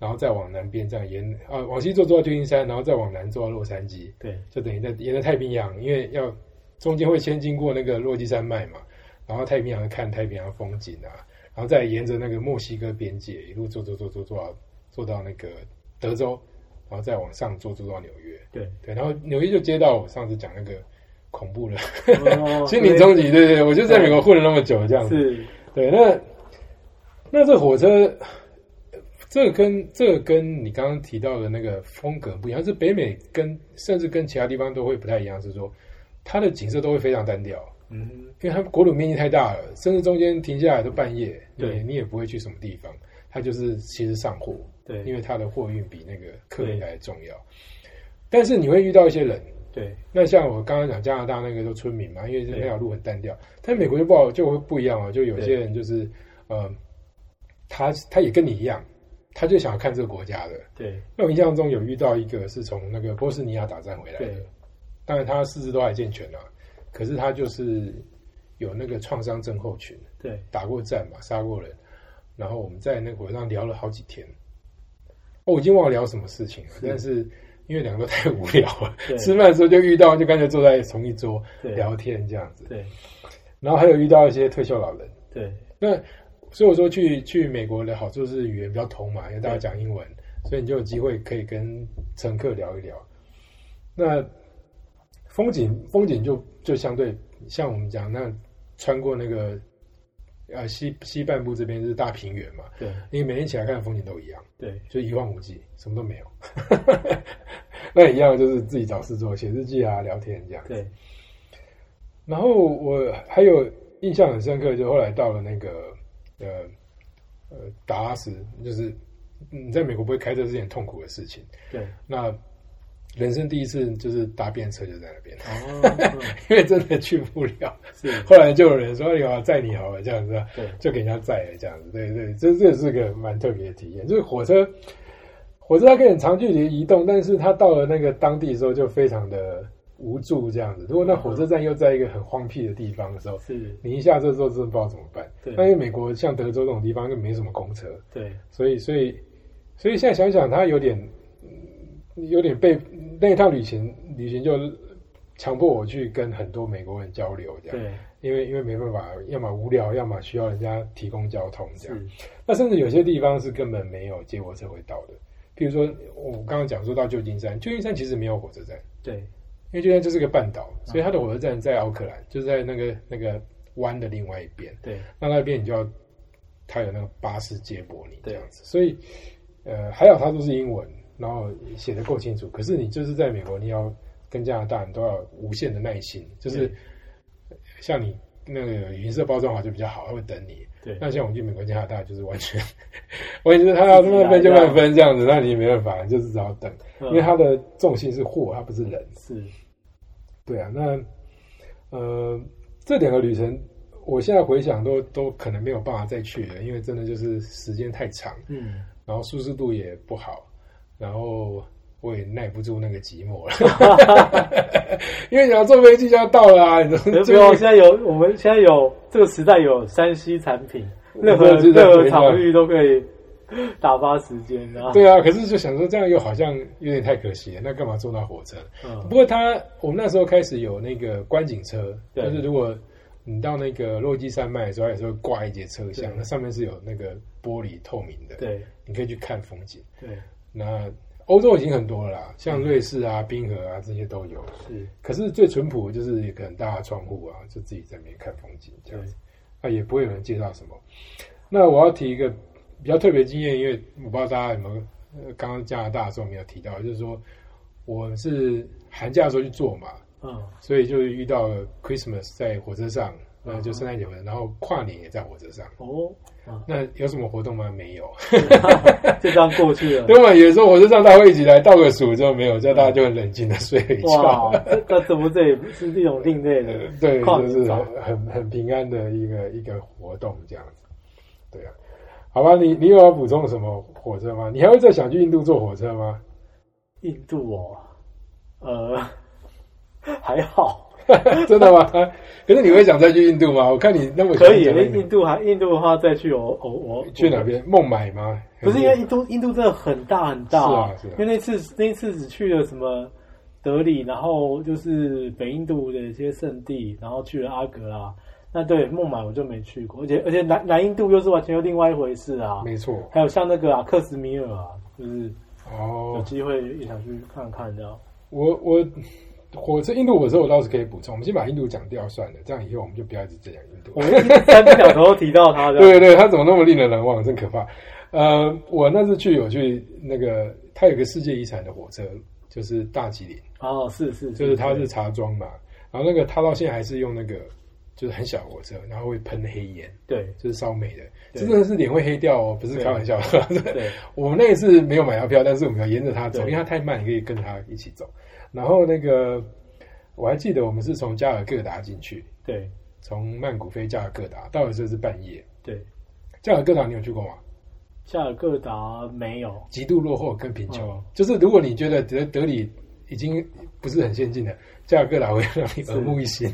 然后再往南边这样沿啊，往西坐坐到旧金山，然后再往南坐到洛杉矶。对，就等于在沿着太平洋，因为要中间会先经过那个落基山脉嘛，然后太平洋看太平洋风景啊，然后再沿着那个墨西哥边界一路坐坐坐坐坐到坐到那个德州，然后再往上坐坐到纽约。对对，然后纽约就接到我上次讲那个恐怖了，哦心灵终极。对对，我就在美国混了那么久，这样子。是对，那那这火车，这个跟这个跟你刚刚提到的那个风格不一样，是北美跟甚至跟其他地方都会不太一样，是说它的景色都会非常单调，嗯因为它国土面积太大了，甚至中间停下来都半夜，对你你也不会去什么地方，它就是其实上货，对因为它的货运比那个客运来重要。但是你会遇到一些人，对那像我刚刚讲加拿大那个都村民嘛，因为那条路很单调。但美国就不好，就会不一样哦。就有些人就是，呃，他他也跟你一样，他就想要看这个国家的。对那我印象中有遇到一个是从那个波斯尼亚打仗回来的对，当然他四肢都还健全啊，可是他就是有那个创伤症候群，对。打过战嘛，杀过人。然后我们在那个火车上聊了好几天，哦我已经忘了聊什么事情了，但是因为两个都太无聊了，对。吃饭的时候就遇到，就干脆坐在同一桌聊天这样子。对。然后还有遇到一些退休老人，对。那所以我说去去美国的好处是语言比较通嘛，因为大家讲英文，所以你就有机会可以跟乘客聊一聊。那风景风景就就相对像我们讲那穿过那个呃西西半部这边是大平原嘛，对因为每天起来看的风景都一样，对就一望无际，什么都没有。那一样就是自己找事做，写日记啊，聊天这样。对然后我还有印象很深刻，就后来到了那个呃呃达拉斯，就是你在美国不会开车是件痛苦的事情。对那人生第一次就是搭便车就在那边，哦嗯 因为真的去不了。是后来就有人说：“哎呀，载你好了，这样子啊。”对就给人家载了这样子。对对，这这是个蛮特别的体验。就是火车，火车它可以很长距离移动，但是它到了那个当地的时候就非常的无助这样子。如果那火车站又在一个很荒僻的地方的时候，是你一下车之后真的不知道怎么办。对那因为美国像德州这种地方就没什么公车，对所以所以所以现在想想，他有点嗯有点被那一趟旅行旅行就强迫我去跟很多美国人交流这样。对。因为因为没办法，要么无聊，要么需要人家提供交通这样。那甚至有些地方是根本没有接驳车会到的，譬如说我刚刚讲说到旧金山，旧金山其实没有火车站，对。因为旧金山就是个半岛，所以它的火车站在奥克兰，就是在那个那个湾的另外一边。对。那那边你就要，它有那个巴士接驳你这对样子，所以呃还好它都是英文，然后写的够清楚。可是你就是在美国，你要跟加拿大，你都要无限的耐心，就是像你那个银色包装好就比较好，他会等你。对那像我们去美国、加拿大，就是完全完全是他要慢分就慢分这样子，那你也没办法，就是只好等，嗯因为他的重心是货，他不是人。是对啊，那呃这两个旅程，我现在回想都都可能没有办法再去了，因为真的就是时间太长，嗯然后舒适度也不好，然后我也耐不住那个寂寞了，因为你要坐飞机就要到了啊，你知道现在有我们现在有这个时代有山西产品，任何任何场域都可以打发时间啊。对啊，可是就想说这样又好像有点太可惜了，那干嘛坐那火车？嗯。不过他我们那时候开始有那个观景车，对。就是如果你到那个落基山脉的时候，有时候挂一节车厢，那上面是有那个玻璃透明的，对。你可以去看风景。对那欧洲已经很多了啦，像瑞士啊、冰河啊这些都有。是，可是最淳朴的就是一个很大的窗户啊，就自己在那边看风景这样子，啊也不会有人介绍什么。那我要提一个比较特别经验，因为我不知道大家有没有，呃，刚刚加拿大的时候没有提到，就是说我是寒假的时候去做嘛，嗯。所以就遇到了 Christmas 在火车上，呃，嗯就圣诞节火车，然后跨年也在火车上。哦，啊那有什么活动吗？没有。就这样过去了。对嘛？有时候火车上大家会一起来倒个数，之后没有，这样大家就很冷静的睡了一觉哇。，这这怎么这也是一种另类的呃 对，就是很很很平安的一个一个活动这样子。对啊，好吧，你你有要补充什么火车吗？你还会再想去印度坐火车吗？印度哦，呃，还好，真的吗？可是你会想再去印度吗？我看你那么喜可以。欢讲印印度还印度的话，再去我我我去哪？边？孟买吗？不是因为印度印度真的很大很大，是啊是啊因为那次那次只去了什么德里，然后就是北印度的一些圣地，然后去了阿格拉。那对孟买我就没去过，而且而且南南印度又是完全又另外一回事啊。没错。还有像那个啊克什米尔啊，就是哦有哦，机会也想去看看的。我我火车印度火车我倒是可以补充，我们先把印度讲掉算了，这样以后我们就不要一直讲印度。我们三个小头提到他的，对对对，他怎么那么令人难忘，真可怕。呃，我那次去有去那个，他有个世界遗产的火车，就是大吉岭。哦，是是，就是它是茶庄嘛，然后那个他到现在还是用那个就是很小的火车，然后会喷黑烟，对，就是烧煤的，真的是脸会黑掉哦，不是开玩笑。对，我们那一次没有买到票，但是我们要沿着它走，因为它太慢，你可以跟它一起走。然后那个我还记得我们是从加尔各答进去，对，从曼谷飞加尔各答，到的时候是半夜。对，加尔各答你有去过吗？加尔各答没有，极度落后跟贫穷，就是如果你觉得德德里已经不是很先进的，加尔各答会让你耳目一新。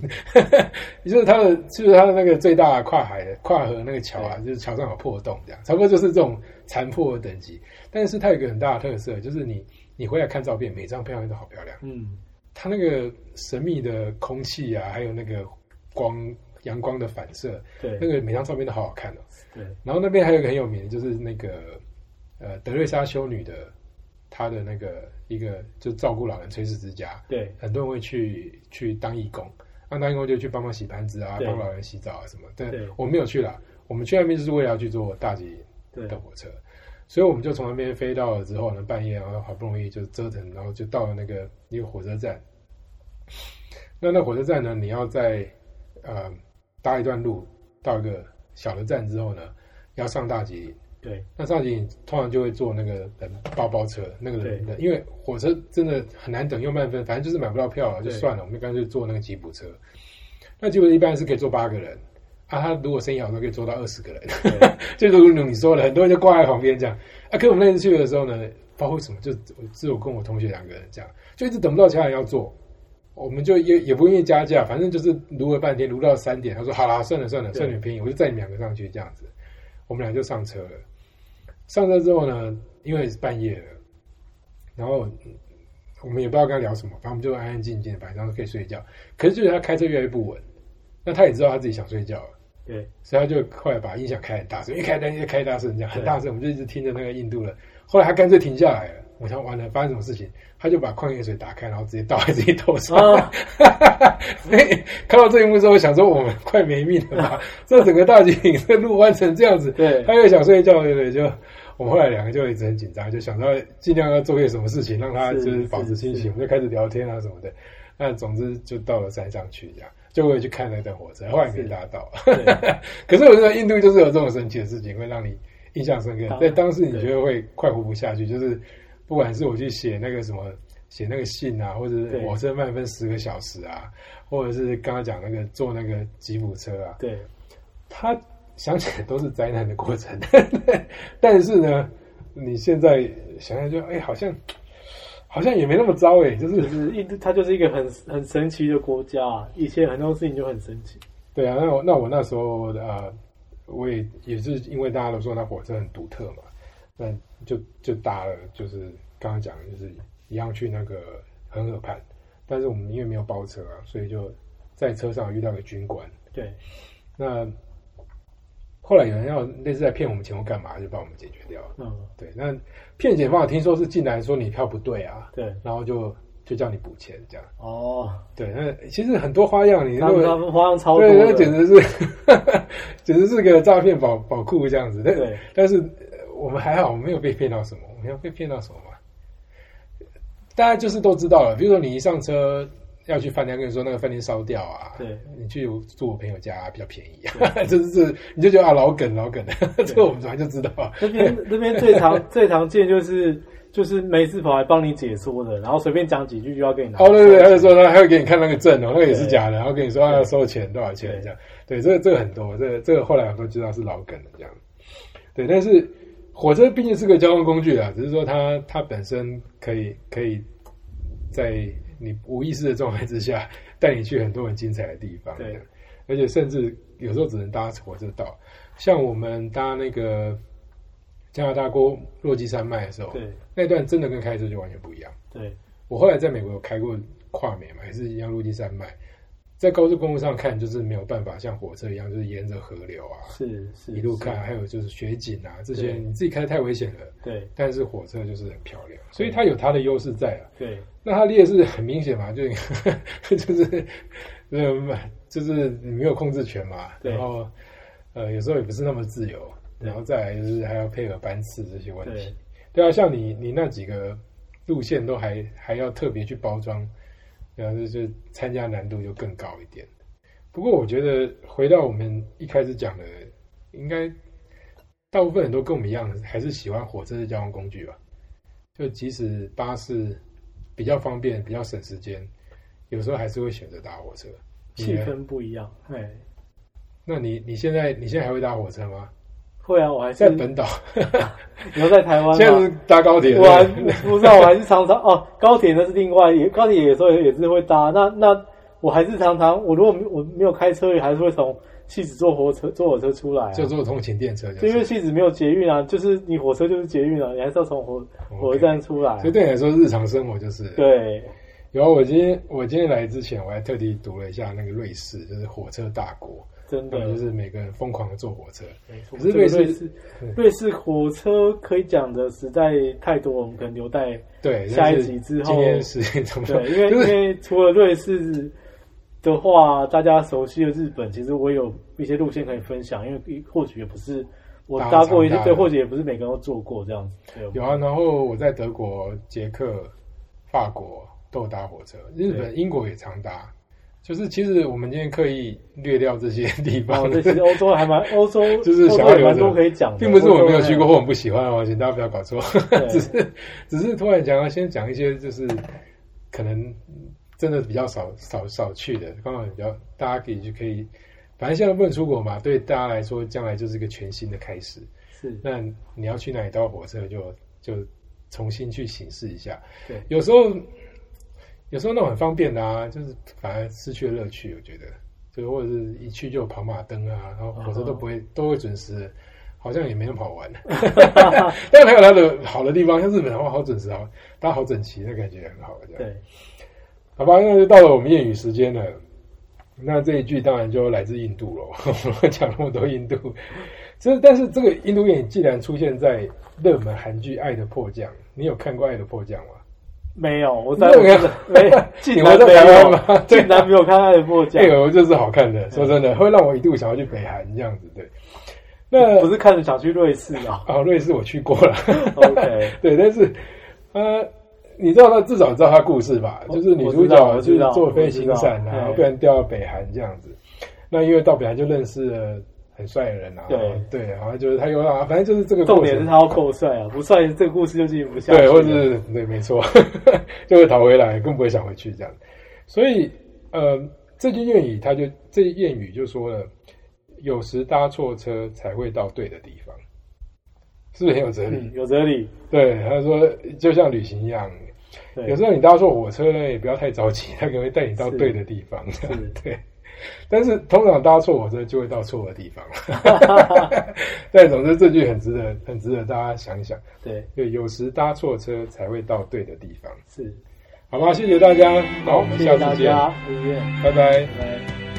就是它的，就是它的那个最大跨海的跨河那个桥啊，就是桥上有破洞，这样差不多就是这种残破的等级。但是它有一个很大的特色，就是你你回来看照片，每张照片都好漂亮。嗯，它那个神秘的空气啊，还有那个光阳光的反射，对，那个每张照片都好好看哦。对，然后那边还有一个很有名的，就是那个呃德瑞莎修女的，她的那个一个就照顾老人垂死之家，对，很多人会去去当义工，那当义工就去帮忙洗盘子啊，对帮老人洗澡啊什么。对对，我没有去啦，我们去那边就是为了要去坐大吉对的火车，所以我们就从那边飞到了之后呢，半夜然后好不容易就折腾，然后就到了那个一个火车站。那那火车站呢，你要在呃搭一段路到一个小的站之后呢，要上大吉岭。对，那上大吉通常就会坐那个人包包车，那个人的，因为火车真的很难等又慢分，反正就是买不到票了，就算了，我们就干脆坐那个吉普车。那吉普一般是可以坐八个人啊，他如果生意好，都可以坐到二十个人。就如你说的，很多人就挂在旁边这样。啊，可我们那次去的时候呢，不知道为什么，就只有跟我同学两个人这样，就一直等不到其他人要坐。我们就也也不愿意加价，反正就是撸了半天，撸到三点。他说：“好啦，算了算了，算点便宜，我就载你们两个上去。”这样子，我们俩就上车了。上车之后呢，因为是半夜了，然后我们也不知道跟他聊什么，反正我们就安安静静的，晚上可以睡觉。可是就是他开车越来越不稳，那他也知道他自己想睡觉了，对，所以他就后来把音响开很大声，一开灯就开大声，这样很大声，我们就一直听着那个印度的。后来他干脆停下来了，我想完了，发生什么事情？他就把矿泉水打开，然后直接倒在自己头上。看到这一幕之后，想说我们快没命了吧？这整个大吉岭这路弯成这样子，对，他又想睡觉，对不对？就我们后来两个就一直很紧张，就想到尽量要做些什么事情，让他就是保持清醒。我们就开始聊天啊什么的。那总之就到了山上去，这样就会去看那段火车，后来没搭到。可是我觉得印度就是有这种神奇的事情，会让你印象深刻。在当时你觉得会快活不下去，就是不管是我去写那个什么。写那个信啊，或者是火车慢分十个小时啊，或者是刚刚讲那个坐那个吉普车啊，对，他想起来都是灾难的过程。但是呢，你现在想想就，哎，好像好像也没那么糟哎，就是就是印度，它就是一个很很神奇的国家，以前很多事情就很神奇。对啊，那我那我那时候啊，我也也是因为大家都说那火车很独特嘛，那就就搭了，就是刚刚讲的就是。一样去那个恒河畔，但是我们因为没有包车啊，所以就在车上遇到个军官。对，那后来有人要类似在骗我们钱或干嘛，就把我们解决掉了。嗯，对。那骗钱方法听说是进来说你票不对啊，对，然后就就叫你补钱这样。哦，对，那其实很多花样，你他们花样超多，对，那简直是 简直是个诈骗宝宝库这样子。对，但是我们还好，我们没有被骗到什么，我们要被骗到什么？大家就是都知道了，比如说你一上车要去饭店，跟你说那个饭店烧掉啊，对，你去住我朋友家比较便宜啊，这 是你就觉得啊老梗老梗的，这个我们早就知道。那边那边最常 最常见就是就是没事跑来帮你解说的，然后随便讲几句就要给你拿。哦对对，他就说他还会给你看那个证哦，那个也是假的，然后跟你说要收钱多少钱这样。对，这个这个很多，这个这个后来我都知道是老梗的这样。对，但是。火车毕竟是个交通工具啊，只是说它它本身可以可以在你无意识的状态之下 带你去很多很精彩的地方。对，而且甚至有时候只能搭火车到，像我们搭那个加拿大过落基山脉的时候，对，那段真的跟开车就完全不一样。对，我后来在美国有开过跨美嘛，也是一样落基山脉，在高速公路上看，就是没有办法像火车一样，就是沿着河流啊，是是一路看，还有就是雪景啊这些，你自己开太危险了。对，但是火车就是很漂亮，所以它有它的优势在啊。对，那它劣势很明显嘛，就 就是呃，就是你没有控制权嘛，然后呃，有时候也不是那么自由，然后再来就是还要配合班次这些问题。对啊，像你你那几个路线都还还要特别去包装。然后就是参加难度就更高一点。不过我觉得回到我们一开始讲的，应该大部分人都跟我们一样，还是喜欢火车的交通工具吧。就即使巴士比较方便、比较省时间，有时候还是会选择搭火车。气氛不一样，哎。那你你现在你现在还会搭火车吗？会啊，我还在本岛，你要在台湾，现在是搭高铁。我还不知道，我还是常常哦，高铁那是另外，也高铁有时候也是会搭。那那我还是常常，我如果我没有开车，也还是会从戏子坐火车坐火车出来，就坐通勤电车。就因为戏子没有捷运啊，就是你火车就是捷运啊，你还是要从火火车站出来。所以对你来说，日常生活就是对。有啊，我今天我今天来之前，我还特地读了一下那个瑞士，就是火车大国。真的。就是每个人疯狂的坐火车，可是瑞士瑞士火车可以讲的实在太多，我们可能留待对下一集之后。对，因为因为除了瑞士的话，大家熟悉的日本，其实我有一些路线可以分享，因为或许也不是我搭过一些，对，或许也不是每个人都坐过这样子。有啊，然后我在德国、捷克、法国都有搭火车，日本、英国也常搭。就是其实我们今天刻意略掉这些 地方，哦，其实欧洲还蛮 欧洲，就是想要蛮多可以讲，并不是我没有去过或我不喜欢哦，请大家不要搞错，只是只是突然讲要先讲一些就是可能真的比较少少少去的，刚好比较大家可以就可以，反正现在不能出国嘛，对大家来说将来就是一个全新的开始。是，那你要去哪里搭火车就就重新去审视一下。对，有时候。有时候那种很方便的啊，就是反而失去了乐趣。我觉得，就或者是一去就跑马灯啊，然后火车都不会都会准时，好像也没那么好玩。但还有它的好的地方，像日本的话，好准时啊，大家好整齐，那感觉很好。这样对，好吧，那就到了我们谚语时间了。那这一句当然就来自印度了。我们讲那么多印度，这但是这个印度谚语既然出现在热门韩剧《爱的迫降》，你有看过《爱的迫降》吗？没有，我在没有，竟然没有 吗？竟然没有看《爱的迫降》。这个就是好看的，说真的，会让我一度想要去北韩这样子。对，那不是看着想去瑞士啊？啊，瑞士我去过了。OK，对，但是呃，你知道他至少知道他故事吧？就是女主角就是坐飞行伞，然后不然掉到北韩这样子。那因为到北韩就认识了。很帅的人啊，对对，然后就是他有啊，反正就是这个重点是他要够帅啊，不帅这个故事就进行不下去。对，或者是对，没错，就会逃回来，更不会想回去这样。所以，呃，这句谚语，他就这谚语就说了，有时搭错车才会到对的地方，是不是很有哲理？有哲理。对，他说就像旅行一样，有时候你搭错火车呢，也不要太着急，他可能会带你到对的地方。对。但是通常搭错火车就会到错的地方。但总之这句很值得，很值得大家想一想。对，就有时搭错车才会到对的地方。是，好吧，谢谢大家，那我们下次见，再见，拜拜。拜。